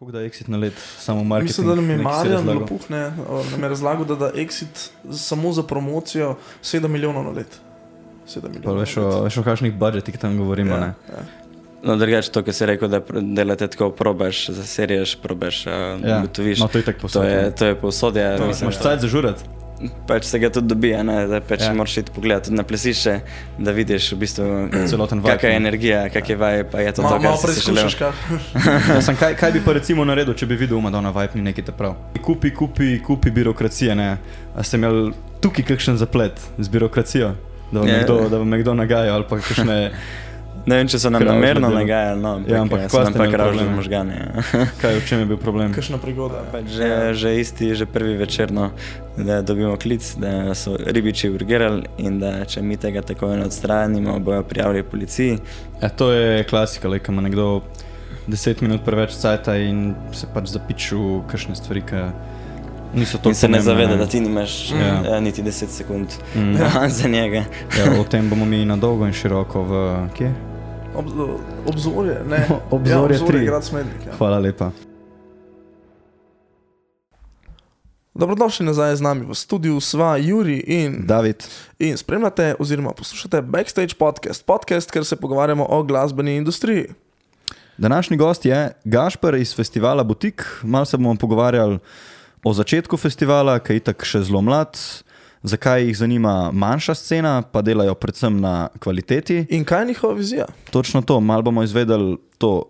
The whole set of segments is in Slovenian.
Koliko da je exit na let, samo marketing? Mislim, da nam je Marjan razlagal? Lopuh ne, o, nam je razlagal, da da Exit samo za promocijo 7 milijonov na let. 7 Pa milijonov. veš o, let. veš o kakšnih budžetih tam govorimo, Ja, ne? ja. No, drugače to, kar si rekel, da delate tako, probaš, zaserješ, probaš, uh, Ja, no to je tako To posod. je, to je povsod, ja, To mislim, Imaš cajt za žurat? Pač se ga tudi dobi, ne, da pač Ja. ja. moraš iti pogledat tudi na plesišče, da vidiš v bistvu Celoten vibe, kakšna je ne. energija, kak je vaj, pa je to to, malo preizkušaš, kaj. Ja, sem, kaj, kaj bi pa recimo naredil, če bi videl, da na vibe ni nekaj te prav? Kupi, kupi, kupi birokracije, ne? A ste imeli tukaj kakšen zaplet z birokracijo? Da vam, Ja. yeah. kdo, da vam je kdo nagajal ali pa kakšne, Ne vem, če so nam namerno nagajali, no, ampak, Ja, ampak ja, so nam ste pa kravžili možgane. Ja. kaj, v čem je bil problem? Kakšna prigoda. Pač že, že isti, že prvi večer, no, da dobimo klic, da so ribiči urgirali in da če mi tega tako ne odstranimo, bojo prijavili policiji. Ja, to je klasika, le, ima nekdo 10 minut preveč cajta in se pač zapiči v kakšne stvari, ki niso to. In se ne zaveda, da ti nimaš Ja. ja. niti 10 sekund Mm. ja. za njega. Ja, o tem bomo mi na dolgo in široko v kje? Ob, obzorje, ne. Obzorje ja, obzorje, grad Smednik. Ja. Hvala lepa. Dobrodošli nazaj z nami v studiu, sva Juri in, David, in spremljate oziroma poslušate Backstage podcast, podcast, ker se pogovarjamo o glasbeni industriji. današnji gost je Gašper iz festivala Butik. Malo se bomo pogovarjali o začetku festivala, ki je tako še zelo mlad, zakaj jih zanima manjša scena, pa delajo predvsem na kvaliteti. In kaj je njihova vizija? Točno to, malo bomo izvedeli to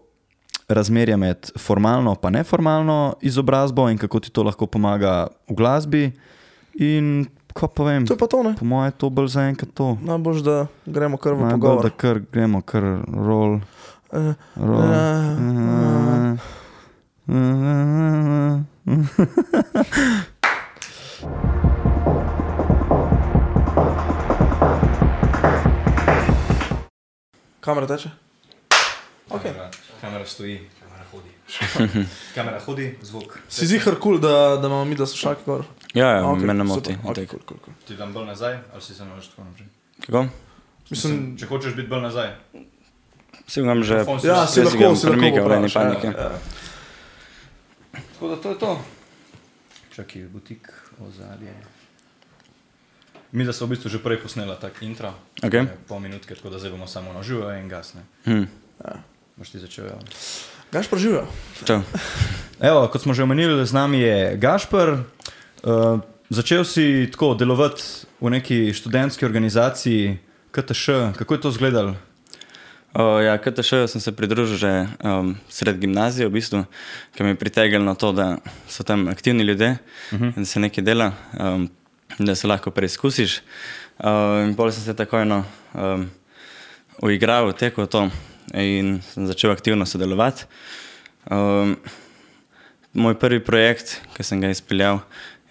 razmerje med formalno in neformalno izobrazbo in kako ti to lahko pomaga v glasbi. In ko povem, To je pa to, ne? po mojem, je to bolj zaenkrat to. Najbolj, da gremo kar v Najbolj, pogovor. da kar gremo, kar roll. Eh, roll. eh, Kamera teče? Okay. Kamera stoji. Kamera hodi. Kamera hodi, zvok. Si zihar kul, cool, da, da imamo mi da slušalke gor. Ja, ja okay, me ne moti. Okay, cool, cool, cool. Ti dam bolj nazaj, ali si se moraš tako naprej? Kako? Mislim, če hočeš biti bolj nazaj. Si vam že ja, si jaz si ga lahko, si lahko premikal, ne, ni popraviš, ja, panike. ja. Tako da to je to. Čakaj, butik, ozadje. Mi da smo v bistvu že prej posnela tak intro. Okej. Eh, Pol minutke, tako da zdaj bomo samo naživo in gasne. Hm. Boš ti začel. Ja. Gaš preživijo. Čau. Evo, kot smo že omenili, z nami je Gašpr. Uh, začel si tako delovati v neki študentski organizaciji KTŠ. Kako je to izgledalo? O, ja, KTŠ sem se pridružil že um, sred gimnazije, v bistvu, ker me je pritegnilo to, da so tam aktivni ljudje uh -huh. in da se nekaj dela, um, da se lahko preizkusiš. Uh, in pol sem se takoj no, um, uigral, tekel to in sem začel aktivno sodelovati. Um, moj prvi projekt, ki sem ga izpeljal,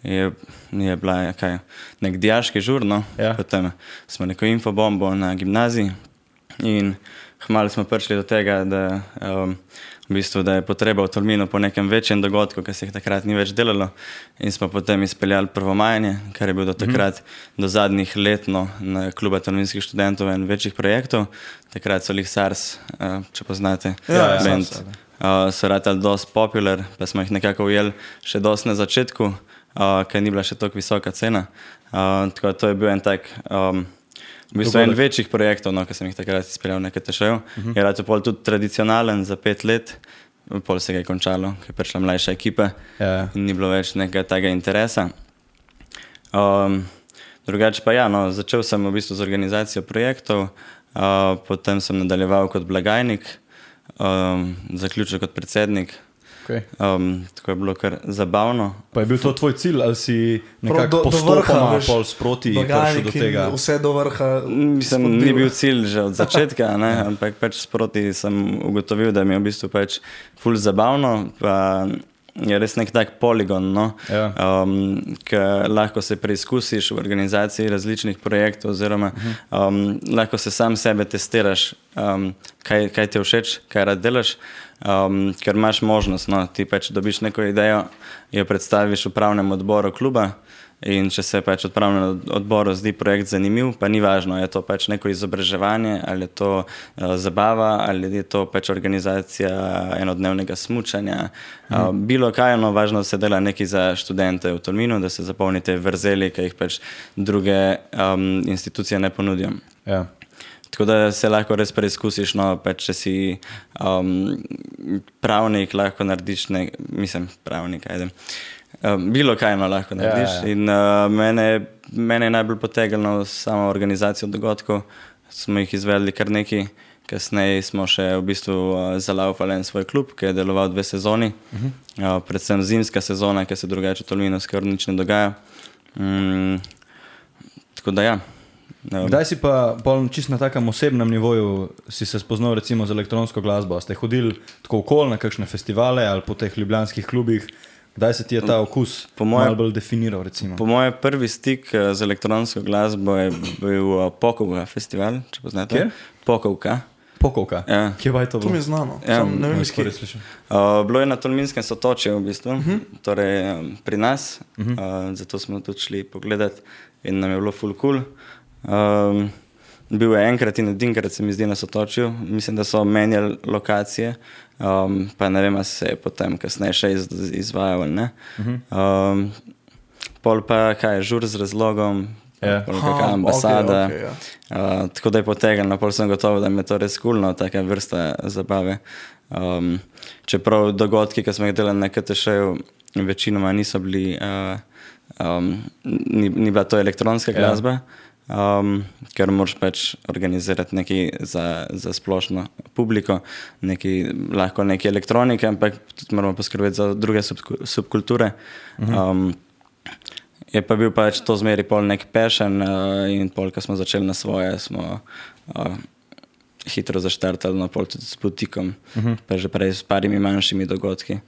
je, je bila ja, kaj, nek diaški žur, no, Ja. potem smo neko infobombo na gimnaziji in hmalo smo prišli do tega, da, um, v bistvu, da je potreba v Tolminu po nekem večjem dogodku, ki se jih takrat ni več delalo in smo potem izpeljali prvomajanje, kar je bil do takrat, do zadnjih letno na kluba tolminskih študentov en večjih projektov. Takrat so jih SARS, uh, če poznate, Ja, ja, band, SARS, uh, so ratali dosti popular, pa smo jih nekako ujeli še dosti na začetku, uh, ker ni bila še tako visoka cena. Uh, tako da to je bil en tak. Um, V bistvu en Dogodek. večjih projektov, no, ki sem jih takrat izpeljal na KTŠ-ju, uh -huh. je rado pol tudi tradicionalen za pet let, pol se ga je končalo, ker je prišla mlajša ekipa Ja. in ni bilo več nekega tega interesa. Um, drugače pa ja, no, začel sem v bistvu z organizacijo projektov, uh, potem sem nadaljeval kot blagajnik, um, zaključil kot predsednik. Okay. Um, tako je bilo kar zabavno. Pa je bil to tvoj cilj, ali si nekako do- do vrha, postopoma pol sproti prišel do tega? vse do vrha. Mislim, spodbil. ni bil cilj že od začetka, ne, ampak pač sproti sem ugotovil, da mi je v bistvu pač ful zabavno. Pa je res nek tak poligon, no, Ja. um, ki lahko se preizkusiš v organizaciji različnih projektov, oziroma um, lahko se sam sebe testiraš, um, kaj, kaj ti je všeč, kaj rad delaš. Um, ker imaš možnost, no, ti pač dobiš neko idejo, jo predstaviš v pravnem odboru kluba In če se pač odpravljenem odboru zdi projekt zanimiv, pa ni važno, je to pač neko izobraževanje, ali je to uh, zabava, ali je to pač organizacija enodnevnega smučanja. Uh, bilo kaj, no, važno se dela nekaj za študente v Tolminu, da se zapolnite vrzeli, ki jih pač druge um, institucije ne ponudijo. Ja. Tako da se lahko res preizkusiš, no, pač, če si um, pravnik, lahko narediš, ne, mislim, pravnik, ajde. Um, bilo kaj no, lahko narediš. Ja, ja. In uh, mene, mene je najbolj potegnilo samo organizacijo dogodkov. Smo jih izvedli kar nekaj, kasneje smo še v bistvu uh, zalaufali en svoj klub, ki je deloval dve sezoni, uh -huh. uh, predvsem zimska sezona, ki se drugače v Tolminu skoraj nič ne dogaja. Mm, tako da ja. Um, Kdaj si pa bolj čisto na takem osebnem nivoju si se spoznal recimo z elektronsko glasbo? Ste hodili tako okoli na kakšne festivale ali po teh ljubljanskih klubih? Kdaj se ti je ta okus moje- bolj definiral? Recimo? Po mojem prvi stik eh, z elektronsko glasbo je bil uh, Pokovka festival, če poznate. Kjer? Pokovka. Pokovka. Ja. Kje je to To mi je bilo? znano. Ja, Sam ne vem, Nisem iz kje. slišal. Uh, bilo je na Tolminskem sotočju, v bistvu, uh -huh. torej um, pri nas, uh -huh. uh, zato smo tudi šli pogledat in nam je bilo full cool. Um, bil je enkrat in edinkrat, se mi zdi, na sotočju, mislim, da so menjali lokacije, um, pa ne vem, ali se je potem kasneje še iz, izvajal. ne. Um, pol pa kaj je žur z razlogom. Ja. pol Aha, Kakšna ambasada. okej, okej, ja. Uh, tako da je potegnilo, pol sem gotov, da mi je to res kulno, taka vrsta zabave. Um, čeprav dogodki, ki smo jih delali na KTŠ-ju, večinoma niso bili, uh, um, ni, ni bila to elektronska glasba, um, ker moraš pač organizirati nekaj za, za splošno publiko, nekaj, lahko nekaj elektronike, ampak tudi moramo poskrbeti za druge subku- subkulture. Um, Je pa bil pač to zmeri pol nek pešen uh, in pol, ko smo začeli na svoje, smo uh, hitro zaštartali, no pol tudi s butikom, uh -huh. pa že prej s parimi manjšimi dogodki.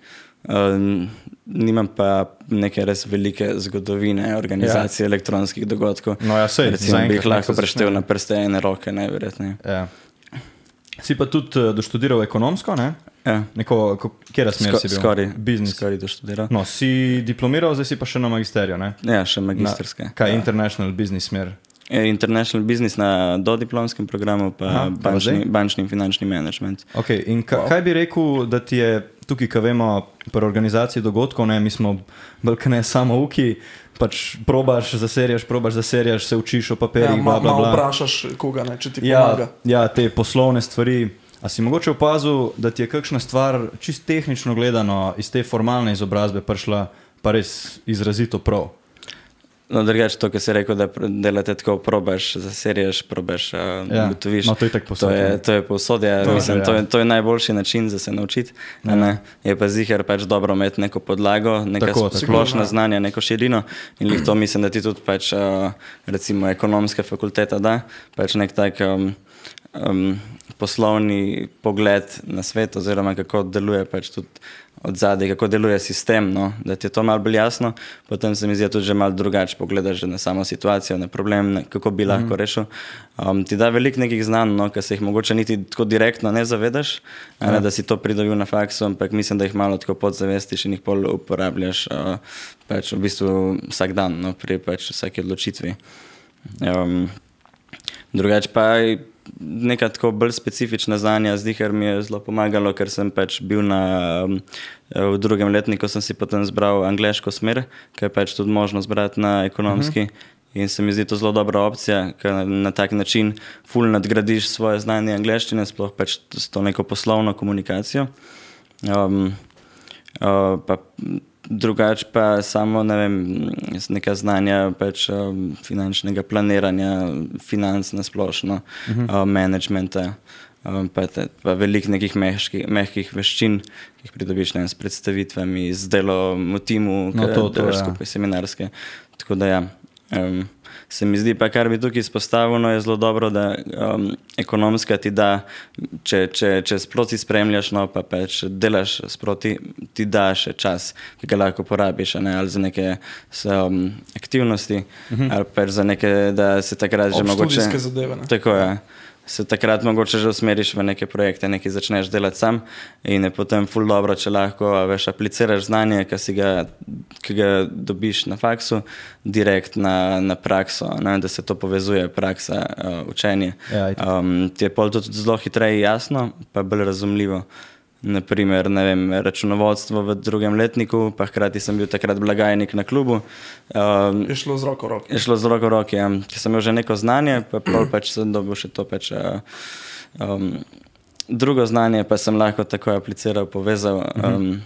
Uh, nimam pa neke res velike zgodovine organizacije ja. elektronskih dogodkov. No ja, sej, Recimo, bi zaenkrat jih lahko preštel na prste ene roke, najverjetneje. Ja. Si pa tudi uh, doštudiral ekonomsko, ne? Ja. Neko, ko- kjera smer si bil? Skoraj, Biznis. skoraj doštudiral. No, si diplomiral, zdaj si pa še na magisteriju, ne? Ja, še Na, magistrske. kaj je international business smer? Eh, International business na dodiplomskem programu, pa Aha, bančni, bančni in finančni management. Okay, in ka, wow. kaj bi rekel, da ti je tukaj, ko vemo, pri organizaciji dogodkov, ne, mi smo balkane samo uki, pač probaš, zaserjaš, probaš, zaserjaš, se učiš o Ja, papirjih, ma, bla, bla, bla. vprašaš koga, ne, če ti Ja, pomaga. ja, te poslovne stvari. A si mogoče opazil, da ti je kakšna stvar, čist tehnično gledano, iz te formalne izobrazbe prišla pa res izrazito prav? No, drugače, to, kar si rekel, da delate tako, probaš, zaserješ, probaš, Ja, ja. ugotoviš. no, to je itak povsod, To je, ja. to je povsod, ja, To to, je, mislim, ja. to, je, to je najboljši način za se naučiti. a ne. Je pa ziger pač dobro imeti neko podlago, neka Tako, tako, tako. ja. znanja, neko širino. In to mislim, da ti tudi pač, recimo ekonomska fakulteta da, pač nek tak um, um, poslovni pogled na svet, oziroma kako deluje pač tudi od zadaj, kako deluje sistem. No? Da ti je to malo bolj jasno, potem se mi zdi, da tudi že malo drugače pogledaš na samo situacijo, na problem, na kako bi lahko rešil. Um, ti da veliko nekih znanj, no, ki se jih mogoče niti tako direktno ne zavedaš, ja. ne, da si to pridobil na faksu, ampak mislim, da jih malo tako podzavestiš in jih pol uporabljaš uh, pač v bistvu vsak dan, no, pri pač vsaki odločitvi. Um, Drugače pa je neka tako bolj specifična znanja, zdi se mi je zelo pomagalo, ker sem pač bil na, um, v drugem letniku, sem si potem zbral angliško smer, ki je pač tudi možno zbrati na ekonomski. Uh -huh. In se mi zdi to zelo dobra opcija, ker na, na tak način ful nadgradiš svoje znanje angleščine, sploh pač s to neko poslovno komunikacijo. Um, uh, pa drugače pa samo ne vem, z neka znanja pač, um, finančnega planiranja, financ na splošno, uh -huh. uh, managementa. Um, pa, te, pa veliko nekih mehkih, mehkih veščin, ki jih pridobiš ne, s predstavitvami, z delom v timu, No, ki to- to, delaš ja. skupaj seminarske. Tako da ja. Um, se mi zdi, pa kar bi tukaj izpostavljeno, je zelo dobro, da um, ekonomska ti da, če, če, če sproti spremljaš, no pa pač delaš sproti, ti da še čas, ki ga lahko porabiš, ne, ali za neke um, aktivnosti, uh -huh. ali pač za neke, da se takrat že mogoče. Zadeve. Ne? Tako je. Se takrat mogoče že usmeriš v neke projekte, nekaj začneš delati sam in je potem ful dobro, če lahko veš, apliciraš znanje, ki, si ga, ki ga dobiš na faksu, direkt na, na prakso, ne, da se to povezuje, praksa, uh, učenje. Ja, um, ti je pol tudi zelo hitreje jasno, pa bolj razumljivo. Naprimer, ne vem, računovodstvo v drugem letniku, pa hkrati sem bil takrat blagajnik na klubu. Um, Je šlo z roko v roki. je šlo zelo v roki. Ja. Ker sem imel že neko znanje, pa pol pač sem dobil še to. Pač, um, drugo znanje pa sem lahko tako apliciral, povezal. Um,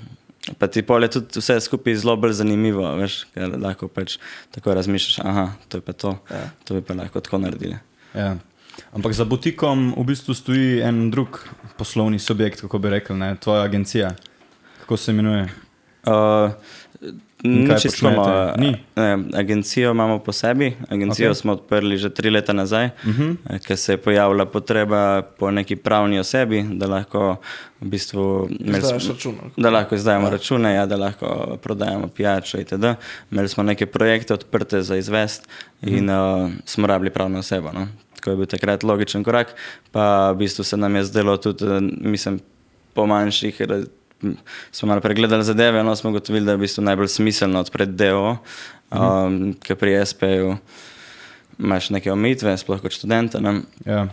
pa ti pol je tudi vse skupaj zelo bolj zanimivo, veš, ker lahko pač tako razmišljaš, aha, to je pa to, Ja. to bi pa lahko tako naredili. Ja. Ampak za butikom v bistvu stoji en drug poslovni subjekt, kako bi rekel, ne? tvoja agencija. Kako se imenuje? Uh, Nič čisto Ni? Ne, agencijo imamo po sebi. Agencijo Ok. okay. smo odprli že tri leta nazaj, uh Mhm. -huh. ker se je pojavila potreba po neki pravni osebi, da lahko v bistvu Izdajaš smo- račun. ali kako? Da lahko izdajamo ja. račune, ja, da lahko prodajamo pijačo itd. Imeli smo neke projekte odprte za izvest in uh, smo rabili pravno osebo. No? Tako je bil takrat logičen korak, pa v bistvu se nam je zdelo tudi, eh, mislim, po manjših. raz- m, Smo malo pregledali zadeve, no smo ugotovili, da je v bistvu najbolj smiselno odpreti DO, um, ker pri SP-ju imaš neke omejitve, sploh kot študenta. Ne? Ja.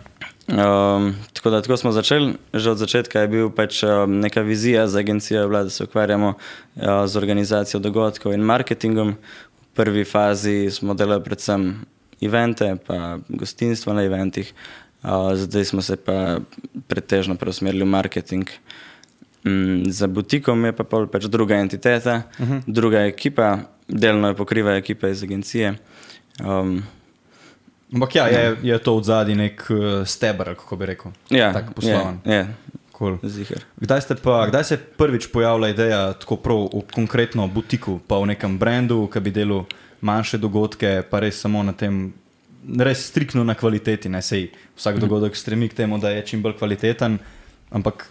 Um, tako da tako smo začeli, že od začetka je bil pač um, neka vizija za agencijo, bila, da se ukvarjamo uh, z organizacijo dogodkov in marketingom. V prvi fazi smo delali predvsem evente, pa gostinstvo na eventih, uh, zdaj smo se pa pretežno preusmerili v marketing. Mm, za butikom je pa pač druga entiteta, uh -huh. druga ekipa, delno jo pokriva ekipa iz agencije. Um, Ampak ja, je, je to v zadnji nek uh, stebr, kako bi rekel. ja, Tak posloven. je, je, Cool. ziher. Kdaj, pa, kdaj se je prvič pojavila ideja tako prav v konkretno butiku, pa v nekem brendu, ki bi delal manjše dogodke, pa res samo na tem, res striktno na kvaliteti. Ne sej vsak dogodek stremi k temu, da je čim bolj kvaliteten, ampak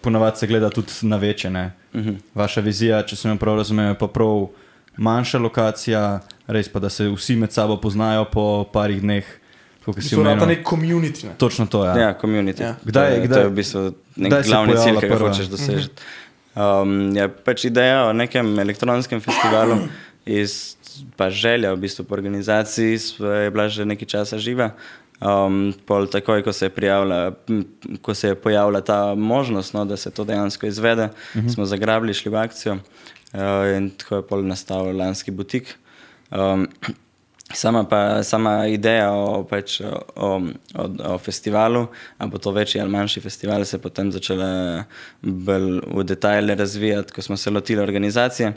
ponavadi se gleda tudi na večje. Ne? Vaša vizija, če sem jo prav razumel, je pa prav manjša lokacija, res pa da se vsi med sabo poznajo po parih dneh. So rata omenil. nek community. Ne? Točno to je. Ja, community. Ja. Kdaj- to, je, kdaj- to je v bistvu nek glavni cilj, ki ga prva? hočeš doseči. Um, je pač ideja o nekem elektronskem festivalu iz pa želja v bistvu po organizaciji je bila že nekaj časa živa. Um, pol takoj, ko se, je prijavila, ko se je pojavila ta možnost, no, da se to dejansko izvede, uh -huh. smo zagrabili, šli v akcijo uh, in tako je pol nastal lanski butik. Um, Sama, pa, sama ideja o, pač, o, o, o festivalu, ali bo to večji ali manjši festival, se je potem začela bolj v detajle razvijati, ko smo se lotili organizacije.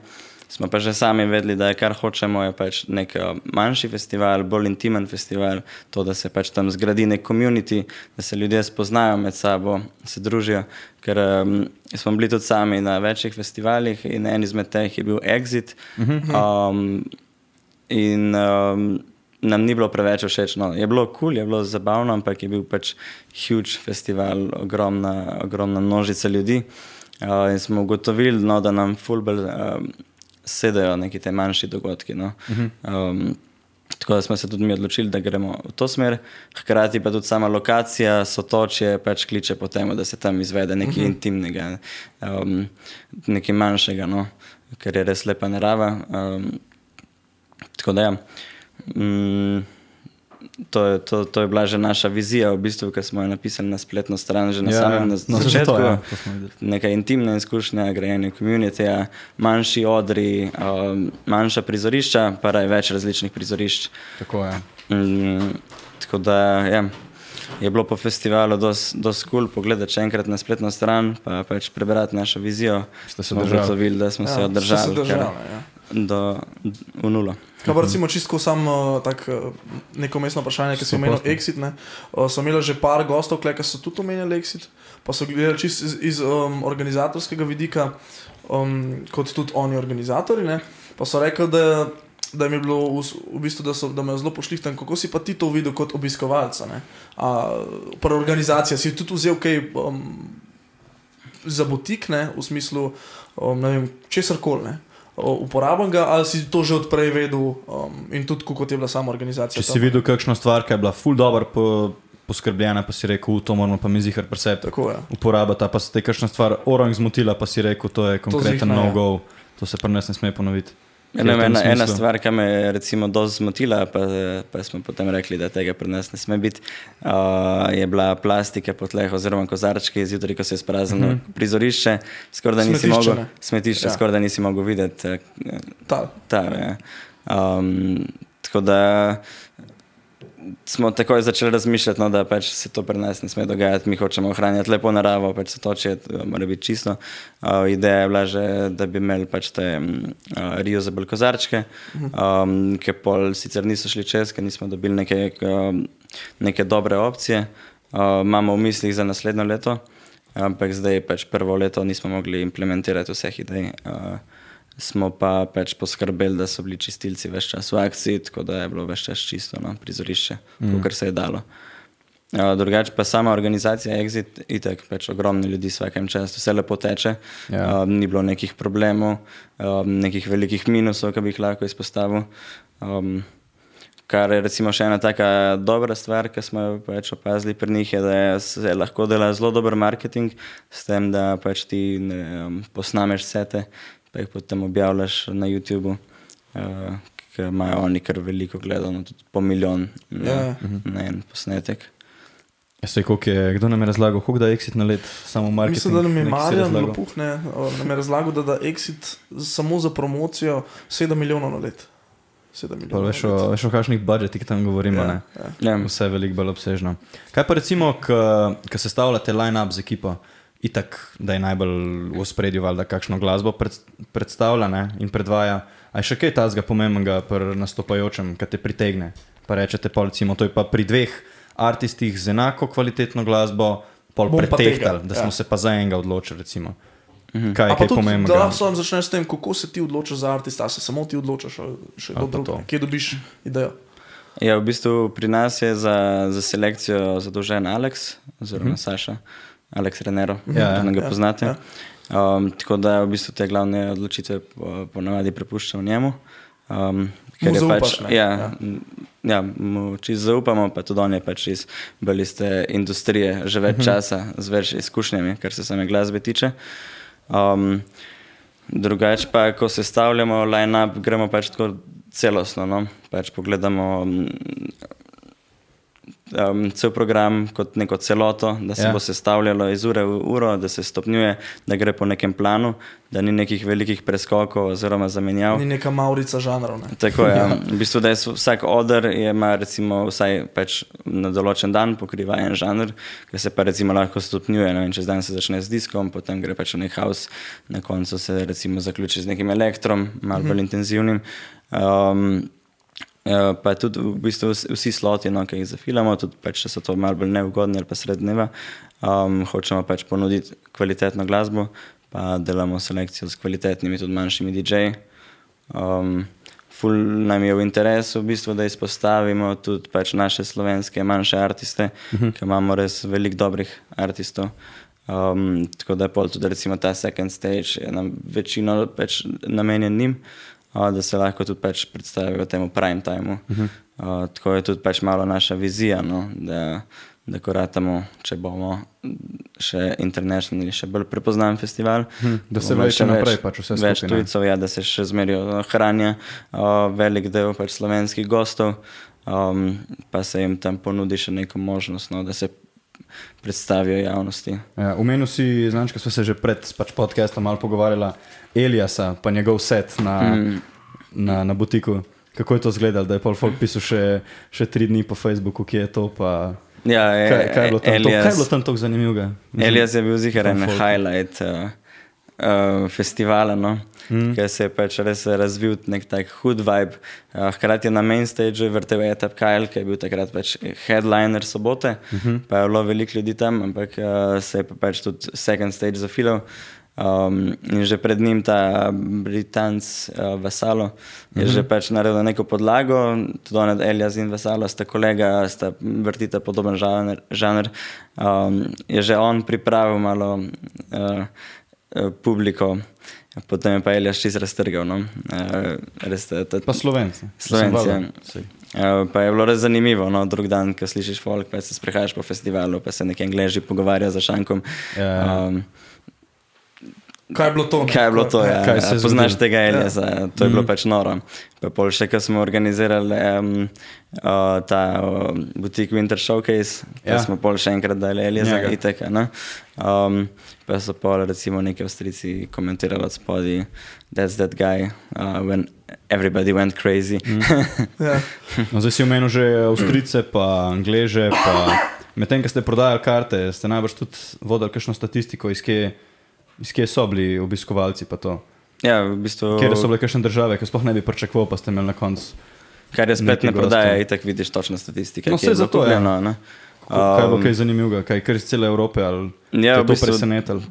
Smo pa že sami vedeli, da je kar hočemo, je pač nek eh, manjši festival, bolj intimen festival, to, da se pač tam zgradi nek komunity, da se ljudje spoznajo med sabo, se družijo. Ker um, smo bili tudi sami na večjih festivalih in en izmed teh je bil Exit. Um, In um, nam ni bilo preveč všeč. No. Je bilo kul, cool, je bilo zabavno, ampak je bil pač huge festival, ogromna, ogromna množica ljudi. Uh, in smo ugotovili, no, da nam fulbel um, sedajo neki te manjši dogodki. No. Um, tako da smo se tudi mi odločili, da gremo v to smer. Hkrati pa tudi sama lokacija, sotočje, pač kliče po tem, da se tam izvede nekaj intimnega, um, nekaj manjšega, no, ker je res lepa narava. Um, Tako da, ja. mm, to, je, to, to je bila že naša vizija, v bistvu, ki smo jo napisali na spletno stran, že na Ja, ja, samem ja. na No, saj začetku. to, ja, to videli. Neka intimna izkušnja, grajenje komunitija, manjši odri, um, manjša prizorišča, pa raj več različnih prizorišč. Tako je. Mm, tako da ja, je bilo po festivalu dosti kul cool pogledati še enkrat na spletno stran, pa pač prebrati našo vizijo. Ste se držali. da smo ja, se kar držali, ja. Do, v nulo. Kaj pa recimo čisto sam uh, tak, uh, neko mestno vprašanje, ki si omenil. Exit. Ne? Uh, so imeli že par gostov, ki so tudi omenjali Exit, pa so gledali čisto iz, iz um, organizatorskega vidika, um, kot tudi oni organizatori. Ne? Pa so rekli, da, da jim je bilo v, v bistvu, da so da me zelo pošlihten. Kako si pa ti to videl kot obiskovalca? ne? A, Prva organizacija, si tudi vzel kaj um, za butik, ne? v smislu um, ne vem, česar koli uporabnega, ali si to že odprej vedel um, in tudi kot je bila sama organizacija. Če si videl kakšno stvar, ki je bila ful dobro po, poskrbljena, pa si rekel, "U, to moramo pa mi zihar presep. Tako je. Uporabljata, pa se te kakšna stvar orang zmotila, pa si rekel, to je konkreten ja. no-go, to se pri nas ne sme ponoviti. Ja, ena, ena smislu? stvar, ki me je recimo dosti zmotila, pa, pa smo potem rekli, da tega pri nas ne sme biti, uh, je bila plastika po tleh oziroma kozarčki, zjutraj, ko se je spraznilo uh -huh. prizorišče, skoraj da nisi. Smetišče, mogel, smetišče, Ja. skoraj da nisi mogel videti. eh, Ta. Ta, ja. um, tako da smo takoj začeli razmišljati, no, da pač se to pri nas ne sme dogajati. Mi hočemo ohranjati lepo naravo, pač se toče, mora biti čisto. Uh, ideja je bila že, da bi imeli pač te um, uh, reusable kozarčke, um, ki pol sicer niso šli čez, ker nismo dobili neke, um, neke dobre opcije. Uh, imamo v mislih za naslednjo leto, ampak zdaj pač prvo leto nismo mogli implementirati vseh idej. Uh, smo pa pač poskrbeli, da so bili čistilci več čas v akciji, tako da je bilo več čas čisto no, prizorišče, mm. kar se je dalo. Uh, drugače pa sama organizacija Exit, itek pač ogromno ljudi vsakem času, vse lepo teče, Ja. ja. uh, ni bilo nekih problemov, uh, nekih velikih minusov, ki bi jih lahko izpostavil. Um, kar je recimo še ena taka dobra stvar, ki smo jo pač opazili pri njih, je, da se lahko dela zelo dober marketing, s tem, da pač ti ne, vem, posnameš sete, pa jih potem objavljaš na YouTubu, uh, ker imajo oni kar veliko gledano, tudi po milijon na, Ja, ja. na en posnetek. Ja, sej, je, kdo nam je razlagal, koliko da je exit na let, samo marketing? Mislim, da nam je Marjan? Lopuh ne, o, nam je razlagal, da da Exit samo za promocijo 7 milijonov na let. 7 Pa milijonov. veš o, veš o kakšnih budžetih tam govorimo, Ja, ne? ja. Ja, Vse je veliko bolj obsežno. Kaj pa recimo, ko sestavljate line-up z ekipo, itak, da je najbolj v spredju, valjda kakšno glasbo pred, predstavlja ne, in predvaja. A je še kaj tazga pomembnega pri nastopajočem, ki te pritegne? Pa rečete, pa recimo, to je pa pri dveh artistih z enako kvalitetno glasbo, pol pretehtali, da smo ja. se pa za enega odločili. Recimo. Mhm. Kaj A je kaj tudi, da pomembnega? lahko začneš s tem, kako se ti odločiš za artista, se samo ti odločiš, ali še kdo drug, to. kje dobiš idejo. Ja, v bistvu pri nas je za, za selekcijo zadolžen Alex, oziroma -huh. Saša, Alex Renero, Ja, ja. ja, ga Ja, poznate. ja. Um, tako da v bistvu te glavne odločitve po- ponavadi prepuščamo njemu. Um, ker Mu je zaupaš, pač, ne? ja, Ja. ja. mu čisto zaupamo, pa tudi on je pač iz beliste industrije, že več uh -huh. časa, z več izkušnjami, kar se same glasbe tiče. Um, Drugače pa, ko sestavljamo line-up, gremo pač tako celostno. No? Pač pogledamo um, cel program kot neko celoto, da se Ja. ja. bo sestavljalo iz ure v uro, da se stopnjuje, da gre po nekem planu, da ni nekih velikih preskokov oziroma zamenjav. Ni neka maurica žanrov. Ne? Tako je. Ja. V bistvu, da je vsak odr ima recimo vsaj pač na določen dan pokriva en žanr, ki se pa recimo lahko stopnjuje. Vem, čez dan se začne z diskom, potem gre pač v nek house, na koncu se recimo zaključi z nekim elektrom, malo bolj intenzivnim. Um, Pa tudi v bistvu vs- vsi sloti, no, ki jih zafilamo, tudi pač, če so to malo bolj neugodni ali pa srednjeva, um, hočemo pač ponuditi kvalitetno glasbo, pa delamo selekcijo s kvalitetnimi, tudi manjšimi DJ-ji. Um, ful nam je v interesu, v bistvu, da izpostavimo tudi pač naše slovenske manjše artiste, uh -huh. ki imamo res veliko dobrih artistov. Um, tako da je pol tudi recimo ta second stage nam večino pač namenjen njim, uh, da se lahko tudi pač predstavijo temu prime timeu. Uh -huh. uh, tako je tudi pač malo naša vizija, no, da, da koratamo, če bomo še internacionalni, še bolj prepoznan festival. Hm, da se vleče še naprej več- pač vse Več skupaj, ne. tujcev, ja, da se še zmerijo hranja, uh, velik del pač slovenskih gostov, um, pa se jim tam ponudi še neko možnost, no, da se predstavijo javnosti. Ja, Umenil si, znaš, ko smo se že pred pač podcastom malo pogovarjali, Eliasa, pa njegov set na, mm. na, na butiku. Kako je to izgledalo, da je pol folk pisal še, še tri dni po Facebooku, kje je to. Pa, Ja, e, kaj, kaj, je bilo tam, to, kaj je Elias- bilo tam tako zanimivega? Elias je bil zihar en highlight uh, uh, festivala, no? mm. ker se je pač res razvil nek tak hud vibe. Uh, hkrati je na main stageu vrtel Etap Kyle, ki je bil takrat pač headliner sobote, mm -hmm. pa je bilo veliko ljudi tam, ampak uh, se je pa pač tudi second stage zafilal. Um, in že pred njim ta Britanc uh, Vasalo je mm -hmm. že pač naredil neko podlago, tudi on, Elias in Vasalo sta kolega, sta vrtita podoben žanr. žanr. Um, je že on pripravil malo uh, publiko, potem je pa Elias čist raztrgal. No? Uh, res, ta, ta, Pa slovenci. Slovenci, ja. pa je bilo res zanimivo, no, drug dan, ko slišiš folk, pa se sprehajaš po festivalu, pa se neki angliži pogovarjajo za šankom. Ja, ja. Um, Kaj je bilo to? kaj je bilo to? Ja, Kaj se Poznaš tega Eliasa, ja. to je bilo pač noro. Pa pol še, ko smo organizirali um, uh, ta uh, butik Winter Showcase, Ja. smo pol še enkrat dali Eliasa, Njega. itek, ne. Um, pa so pol recimo neki avstrici komentirali od spodaj, that's that guy, uh, when everybody went crazy. Ja. No, zdaj si omenil že Avstrice, pa Angleže. Pa medtem, ko ste prodajali karte, ste najbrž tudi vodili kakšno statistiko, iz kje, iz kje so bili obiskovalci. pa to. ja, v bistvu. Kje so bile kakšne države, ki sploh ne bi pričakoval, pa ste imeli na koncu. Kar je spet ne prodaja, gostov. itak vidiš točno statistike. No, je saj zato, ja. zakupljeno, ne. Kaj je bilo Um, kaj zanimivega, kaj kar iz cele Evrope ali Ja, te je v to bistvu- presenetilo?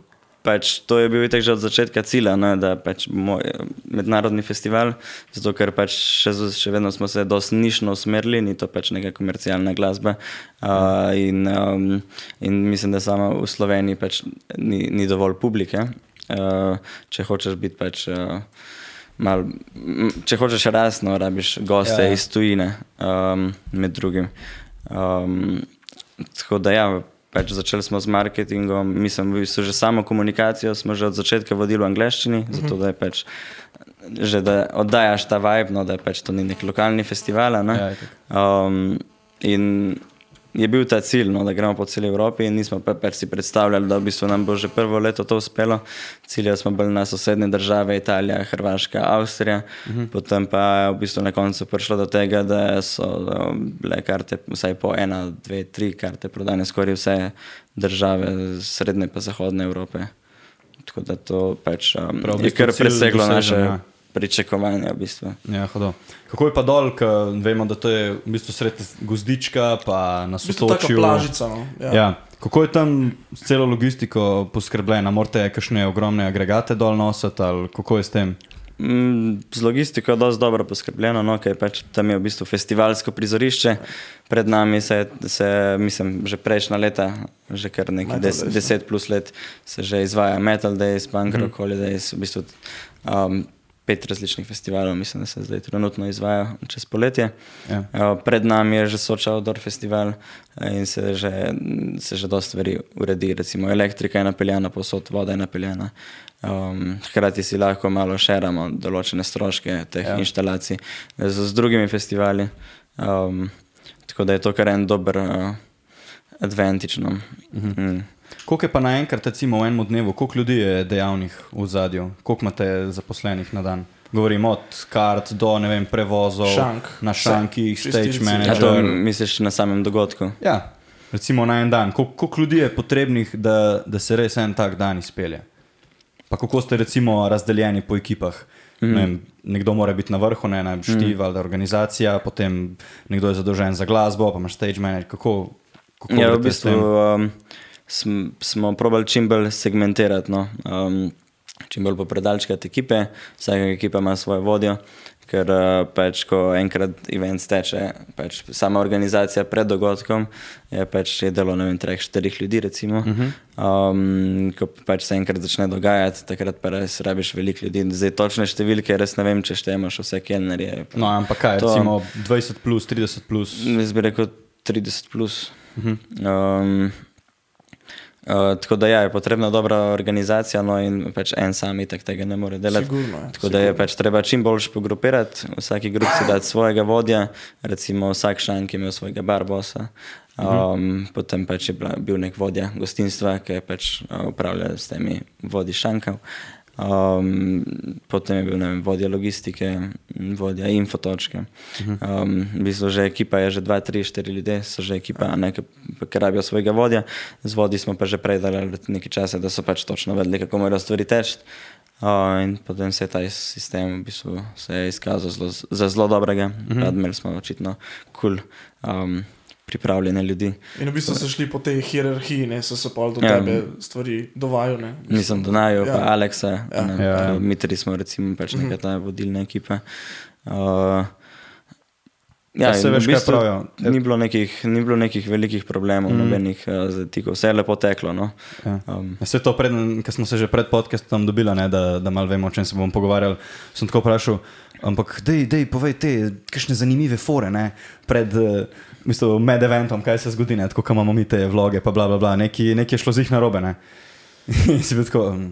Pač to je bil itak že od začetka cilja, ne, da pač moj mednarodni festival, zato ker pač še, še vedno smo se dosti nišno usmerili, ni to pač neka komercialna glasba. Uh, in, um, in mislim, da samo v Sloveniji pač ni, ni dovolj publike. Uh, če hočeš biti pač. Uh, Mal, če hočeš rasno, rabiš goste ja, ja. iz tujine, um, med drugim. Um, tako da, ja, pač začeli smo z marketingom, mislim, v bistvu že samo komunikacijo smo že od začetka vodili v angleščini, zato da je pač. Že da oddajaš ta vibe, no, da je pač to ni nek lokalni festival. ne. Ja. Um, in je bil ta cilj, no, da gremo po celi Evropi, in nismo pa pač si predstavljali, da v bistvu nam bo že prvo leto to uspelo. Ciljali smo bolj na sosednje države, Italija, Hrvaška, Avstrija, uh -huh. potem pa je v bistvu na koncu prišlo do tega, da so um, bile karte, vsaj po ena, dve, tri karte prodane skoraj vse države srednje pa zahodne Evrope. Tako da to pač um, Prav, je kar preseglo naše ja. Pričakovanja. V bistvu. Ja, hudo. Kako je pa dol, ker vemo, da to je v bistvu sred gozdička, pa na V bistvu sotočju. plažica. No. Ja. Ja. Kako je tam s celo logistiko poskrbljena? Morate kakšne ogromne agregate dol nositi ali kako je s tem? Mm, Z logistiko je dosti dobro poskrbljeno, no, ker pač tam je v bistvu festivalsko prizorišče, pred nami se, se mislim, že prejšnja leta, že kar nekaj Metal des, Days, ne? deset plus let, se že izvaja Metal Days, Punk Rock Holidays, v bistvu um, pet različnih festivalov, mislim, da se zdaj trenutno izvaja čez poletje. Ja. Uh, Pred nami je že Soča Outdoor festival eh, in se že, se že dosta stvari uredi, recimo elektrika je napeljana, posod voda je napeljana. Um, hkrati si lahko malo šeramo določene stroške teh Ja. inštalacij z, z drugimi festivali. Um, tako da je to kar en dober uh, advantage. No. -huh. mm. Koliko je pa naenkrat, recimo v enem dnevu, koliko ljudi je dejavnih v zadju, koliko imate zaposlenih na dan? Govorim od kart do ne vem, prevozov, Šank. na šankih, stage čistilci. A manager. to misliš na samem dogodku? Ja, recimo na en dan. Kol- Koliko ljudi je potrebnih, da, da se res en tak dan izpelje? Pa kako ste recimo razdeljeni po ekipah? Mm Mhm. -hmm. vem, nekdo mora biti na vrhu, ne ena štiv mm. ali organizacija, potem nekdo je zadolžen za glasbo, pa imaš stage manager. Kako, kako Ja, v greste s bistvu tem? um, sm, smo probali čim bolj segmentirati, no? um, čim bolj popredalčkati ekipe, vsaka ekipa ima svojo vodjo, ker uh, pač, ko enkrat event steče, pač sama organizacija pred dogodkom je pač je delo, ne vem, treh, štirih ljudi recimo. Uh. -huh. um, ko pač se enkrat začne dogajati, takrat pa res rabiš veliko ljudi. Zdaj točne številke res ne vem, če štejemo še vse kelnerje. No, ampak kaj, To- recimo 20 plus, 30 plus. Jaz bi rekel 30 plus. Uh. -huh. um, uh, tako da ja, je potrebna dobra organizacija, no in pač en sam itak tega ne more delati. Sigurno, tako da je pač treba čim bolj pogrupirati, vsaki grupci dati svojega vodja, recimo vsak šank je imel svojega barbosa. Um, potem pač je bila, bil nek vodja gostinstva, ki je pač uh, upravljal s temi vodi šankov. Um, potem je bil vem, vodja logistike, vodja infotočke. Um, v bistvu že ekipa je že 2, 3, 4 ljudje, so že ekipa, a ne, ki rabijo svojega vodja. Z vodi smo pa že prej dali nekaj časa, da so pač točno vedeli, kako morajo stvari teči. Uh, in potem se je ta sistem v bistvu se je izkazal zelo, za zelo dobrega. Uh -huh. Imeli smo očitno kul. Cool, um, Pripravljene ljudi. In v bistvu so šli po tej hierarhiji, ne so se pa do Ja. tebe stvari dovajo. Ne? Nisem Donajo, Ja. pa Aleksa, Ja. ja. Ja, ja. mi tri smo recimo pač neka ta vodilna ekipa. Uh, Ja, se veš, v bistvu kaj pravijo. Ni bilo nekih, ni bilo nekih velikih problemov, mm. nobenih uh, zatikov, vse je lepo teklo. No. Ja. Um, Vse to, preden, ko smo se že pred podcastom dobili, ne, da, da malo vemo, o čem se bomo pogovarjali, sem tako vprašal, ampak dej, dej povej te, kakšne zanimive fore, ne, pred, uh, mislim, med eventom, kaj se zgodi, ne, tako, ko imamo mi te vloge, pa bla, bla, bla, nekaj, nekaj je šlo z jih narobe, ne. In si bil tako, um,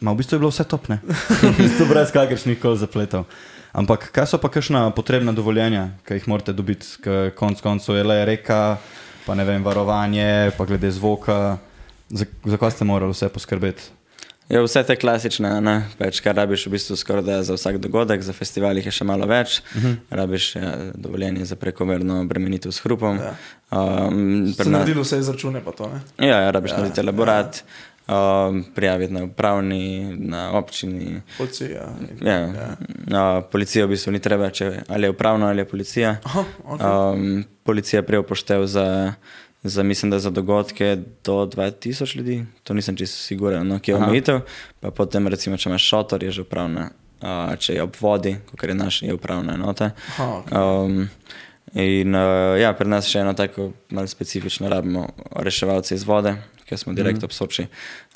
ma v bistvu je bilo vse top, ne. V bistvu brez kakršnih koli zapletov. Ampak kaj so pa kakšna potrebna dovoljenja, ki jih morate dobiti, ker konc koncev je le reka, pa ne vem, varovanje, pa glede zvoka. Za, za kaj ste morali vse poskrbeti? Ja, vse te klasične, ne, pač, kar rabiš v bistvu skoraj za vsak dogodek, za festival jih je še malo več. Uh -huh. Rabiš ja, dovoljenje za prekomerno obremenitev s hrupom. Ja. Um, Ste naredili vse izračune, pa to ne. Ja, ja rabiš ja, narediti elaborat, ja. um, prijaviti na upravni, na občini. Policija. Ja, ja. Uh, policija v bistvu ni treba, če ali je upravna ali je policija. Aha, okay. Um, policija prej upošteva za, za, mislim, da za dogodke do 2000 ljudi, to nisem čisto siguren, no, ki je omejitev. Pa potem, recimo, če imaš šotor, je že upravna. Uh, če je ob vodi, kot je naš, je upravna enota. Aha, okay. Um, in uh, ja, pri nas še eno tako malo specifično rabimo reševalce iz vode, ker smo direkt mm. ob Soči.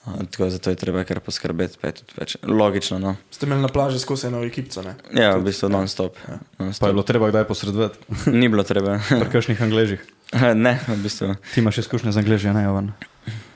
Uh, tako zato je treba kar poskrbeti, pa je tudi več. Logično, no. Ste imeli na plaži skozi eno ekipco, ne? Ja, v bistvu non-stop. Ja. Pa je bilo treba kdaj posredovati Ni bilo treba. pri kakšnih angležih. Ne, v bistvu. Ti imaš izkušnje z angliži, ne Jovan?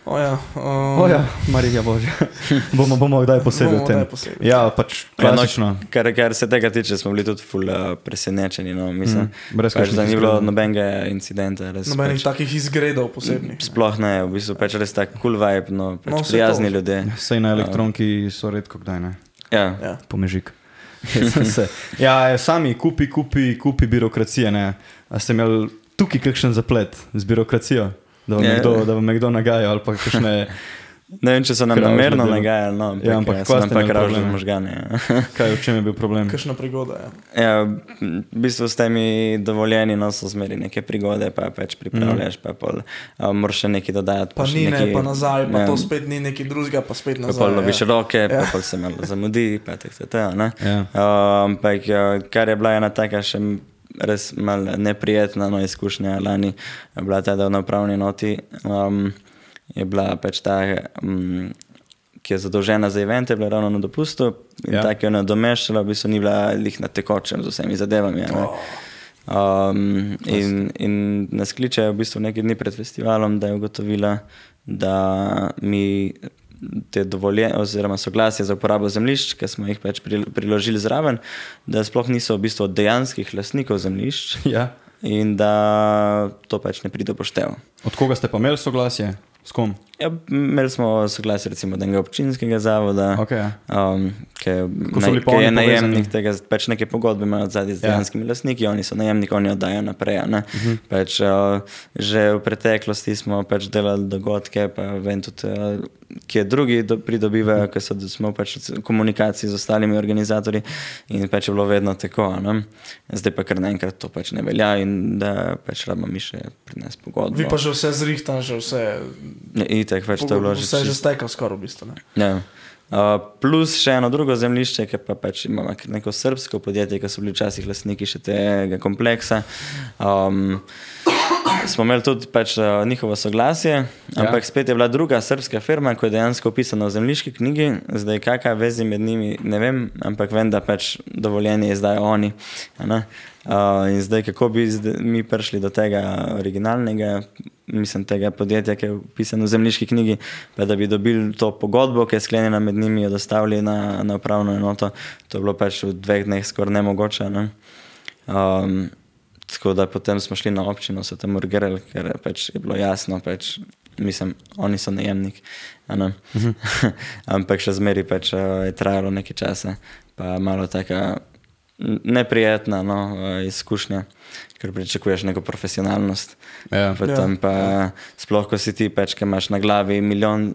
O ja, um, O ja, Marija Božja. bomo, bomo kdaj posebej Bomo o tem. posebej. Ja, pač Ja, no, klasično. kar, kar se tega tiče, smo bili tudi ful uh, presenečeni. No, mislim, Mm, brez pač, da ni bilo nobenega incidenta. Res, Nobenih pač, takih izgredov posebnih. sploh ne, v bistvu pač res tak cool vibe, no, pač No, no, prijazni to. ljudje. Sej na elektronki so redko kdaj, ne. Ja. Ja. Pomežik. Ja, sami kupi, kupi, kupi birokracije. Ne? A ste imeli tukaj kakšen zaplet z birokracijo, da vam, Ja. je kdo, da vam je kdo nagajal ali pa kakšne, Ne vem, če so nam Kravžno namerno nagajali, no, ampak, Ja, ampak ja, nam ste pa kravžili možgane. Ja. kaj, v čem je bil problem. Kakšna prigoda, ja. Ja, v bistvu s temi dovoljeni no, so zmeri neke prigode, pa pač pripravljaš, mm. pa pol, uh, moraš še nekaj dodati. Pa ni, ne, nekaj- pa nazaj, pa ja, to spet ni nekaj drugega, pa spet Pa nazaj. pol loviš ja. roke, pa Ja. pol se malo zamudi, pa tako se to. ne. Ja. Uh, Ampak ja, kar je bila ena taka še res malo neprijetna no, izkušnja lani, je bila ta, da na upravni noti um, je bila pač ta, um, ki je zadolžena za evente, bila ravno na dopustu in Ja. tako je nadomeščala, v bistvu ni bila lih na tekočem z vsemi zadevami. ne. Um, in, in nas kliče v bistvu nekaj dni pred festivalom, da je ugotovila, da mi te dovoljenje oziroma soglasje za uporabo zemljišč, ki smo jih pač pri- priložili zraven, da sploh niso v bistvu od dejanskih lastnikov zemljišč Ja. in da to pač ne pride poštev. Od koga ste pa imeli soglasje? S kom? Ja, imeli smo soglasje recimo od enega občinskega zavoda, Okay, ja. um, ki je, Ko naj, ki je najemnik povezani. tega, pač neke pogodbe imajo zadnji z Ja. dejanskimi lastniki, oni so najemniki, oni oddajo naprej. ne. Mhm. Pač, uh, že v preteklosti smo pač delali dogodke, pa vem tudi, uh, kje drugi do, pridobivajo, ker so, smo pač v komunikaciji z ostalimi organizatorji in pač je bilo vedno tako. Ne? Zdaj pa kar naenkrat to pač ne velja in da pač rabimo mi še pri nas pogodbo. Vi pa že vse zrihtan, že vse, Ne, Itek, pač to je že vse že čisto- stekal skoraj v bistvu. Ne? Ja. Uh, plus še eno drugo zemljišče, ki pa pač kar neko srpsko podjetje, ki so bili včasih lastniki še tega kompleksa. Um, smo imeli tudi pač, uh, njihovo soglasje, ampak Ja. spet je bila druga srpska firma, ki je dejansko opisana v zemljiški knjigi. Zdaj, kakšna vezi med njimi, ne vem, ampak vem, da pač dovoljenje izdajo oni. Uh, in zdaj, kako bi zdaj, mi prišli do tega originalnega, mislim, tega podjetja, ki je upisano v zemljiški knjigi, pa da bi dobili to pogodbo, ki je sklenjena med njimi, jo dostavili na, na upravno enoto, to je bilo pač v dveh dneh skoraj nemogoče. Ne? Um, tako da potem smo šli na občino, so tam urgirali, ker pač je bilo jasno, pač, mislim, oni so najemniki. a ne. Ampak še zmeri pač, uh, je trajalo nekaj časa, pa malo taka n- neprijetna no, uh, izkušnja, ker pričakuješ neko profesionalnost. Ja. Potem pa sploh, ko si ti pač, ki imaš na glavi milijon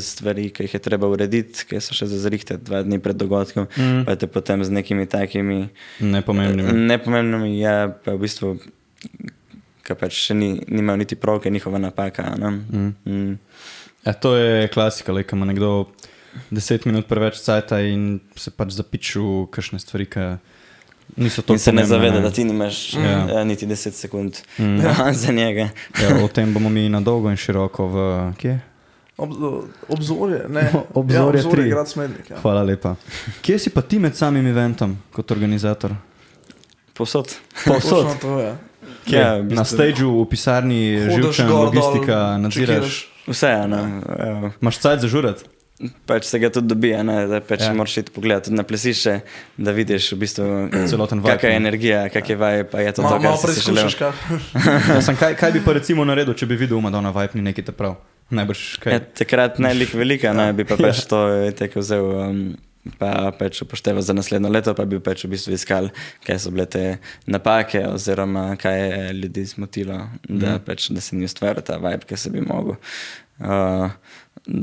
stvari, ki jih je treba urediti, ki so še za zrihtati dva dni pred dogodkom, mm. pa te potem z nekimi takimi Nepomembnimi. nepomembnimi, ja, pa v bistvu, ki pač še ni, nimajo niti prav, ker je njihova napaka. a ne. Mm. Mm. Ja, to je klasika, le, ima nekdo deset minut preveč cajta in se pač zapiču kakšne stvari, ki Niso to In se ne zaveda, ne. da ti nimaš Ja. ja. niti 10 sekund mm. za njega. Ja, o tem bomo mi na dolgo in široko v kje? Ob, obzorje, ne. Obzorje ja, obzorje grad Smednik. Ja. Hvala lepa. Kje si pa ti med samim eventom kot organizator? Posod. Točno to je. Kje? Ja, v Na bistvu- stageu, v pisarni, živčen, logistika, nadziraš. čekiraš. Vse je, no. Ja. Imaš cajt za žurat? Pač se ga tudi dobi, da pač Ja. ja. moraš iti pogledat tudi na plesišče, da vidiš v bistvu Celoten vibe, kakšna je ne. energija, kak je vaj, pa je to si želel. preizkušaš, kaj. Ja, sem, kaj, kaj bi pa recimo naredil, če bi videl, da ona vibe ni neki te prav? Najbrž kaj. Ja, takrat najlik velika, ne bi pa pač to tako vzel. Um, Pa pač upošteval za naslednjo leto, pa bi pač v bistvu iskal, kaj so bile te napake, oziroma kaj je ljudi zmotilo, da, Mhm. pač, da se ni ustvaril ta vibe, ki se bi mogel. Uh,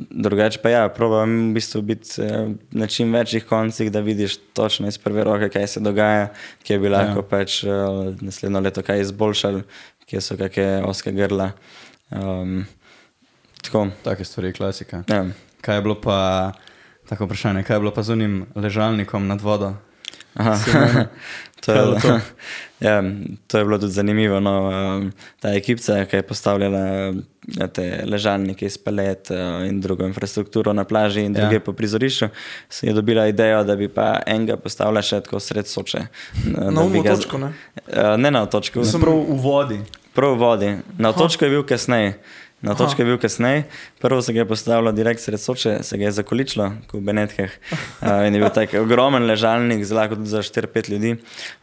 drugače pa ja, probam v bistvu biti eh, na čim večjih koncih, da vidiš točno iz prve roke, kaj se dogaja, kje bi lahko Ja. pač eh, naslednjo leto kaj izboljšali, kje so kakšne oske grla. Um, tako. Take stvari, klasika. Ja. Kaj je bilo pa, tako vprašanje, kaj je bilo pa z unim ležalnikom nad vodo? To, je to? ja, to je bilo tudi zanimivo. No, um, ta ekipca, ki je postavljala ja, te ležalnike iz palet uh, in drugo infrastrukturo na plaži in Ja. druge po prizorišču, je dobila idejo, da bi pa enega postavila še tako sred soče. Na umu ga- točko, ne? Uh, ne na otočku, Sem prav v vodi. prav v vodi. Na otočku je bil kasneje. Na točki je bil kasneje, prvo se ga je postavilo direkt sred Soče, se ga je zakoličilo, v Benetkah. Uh, in je bil tak ogromen ležalnik, zelo tudi za 4-5 ljudi.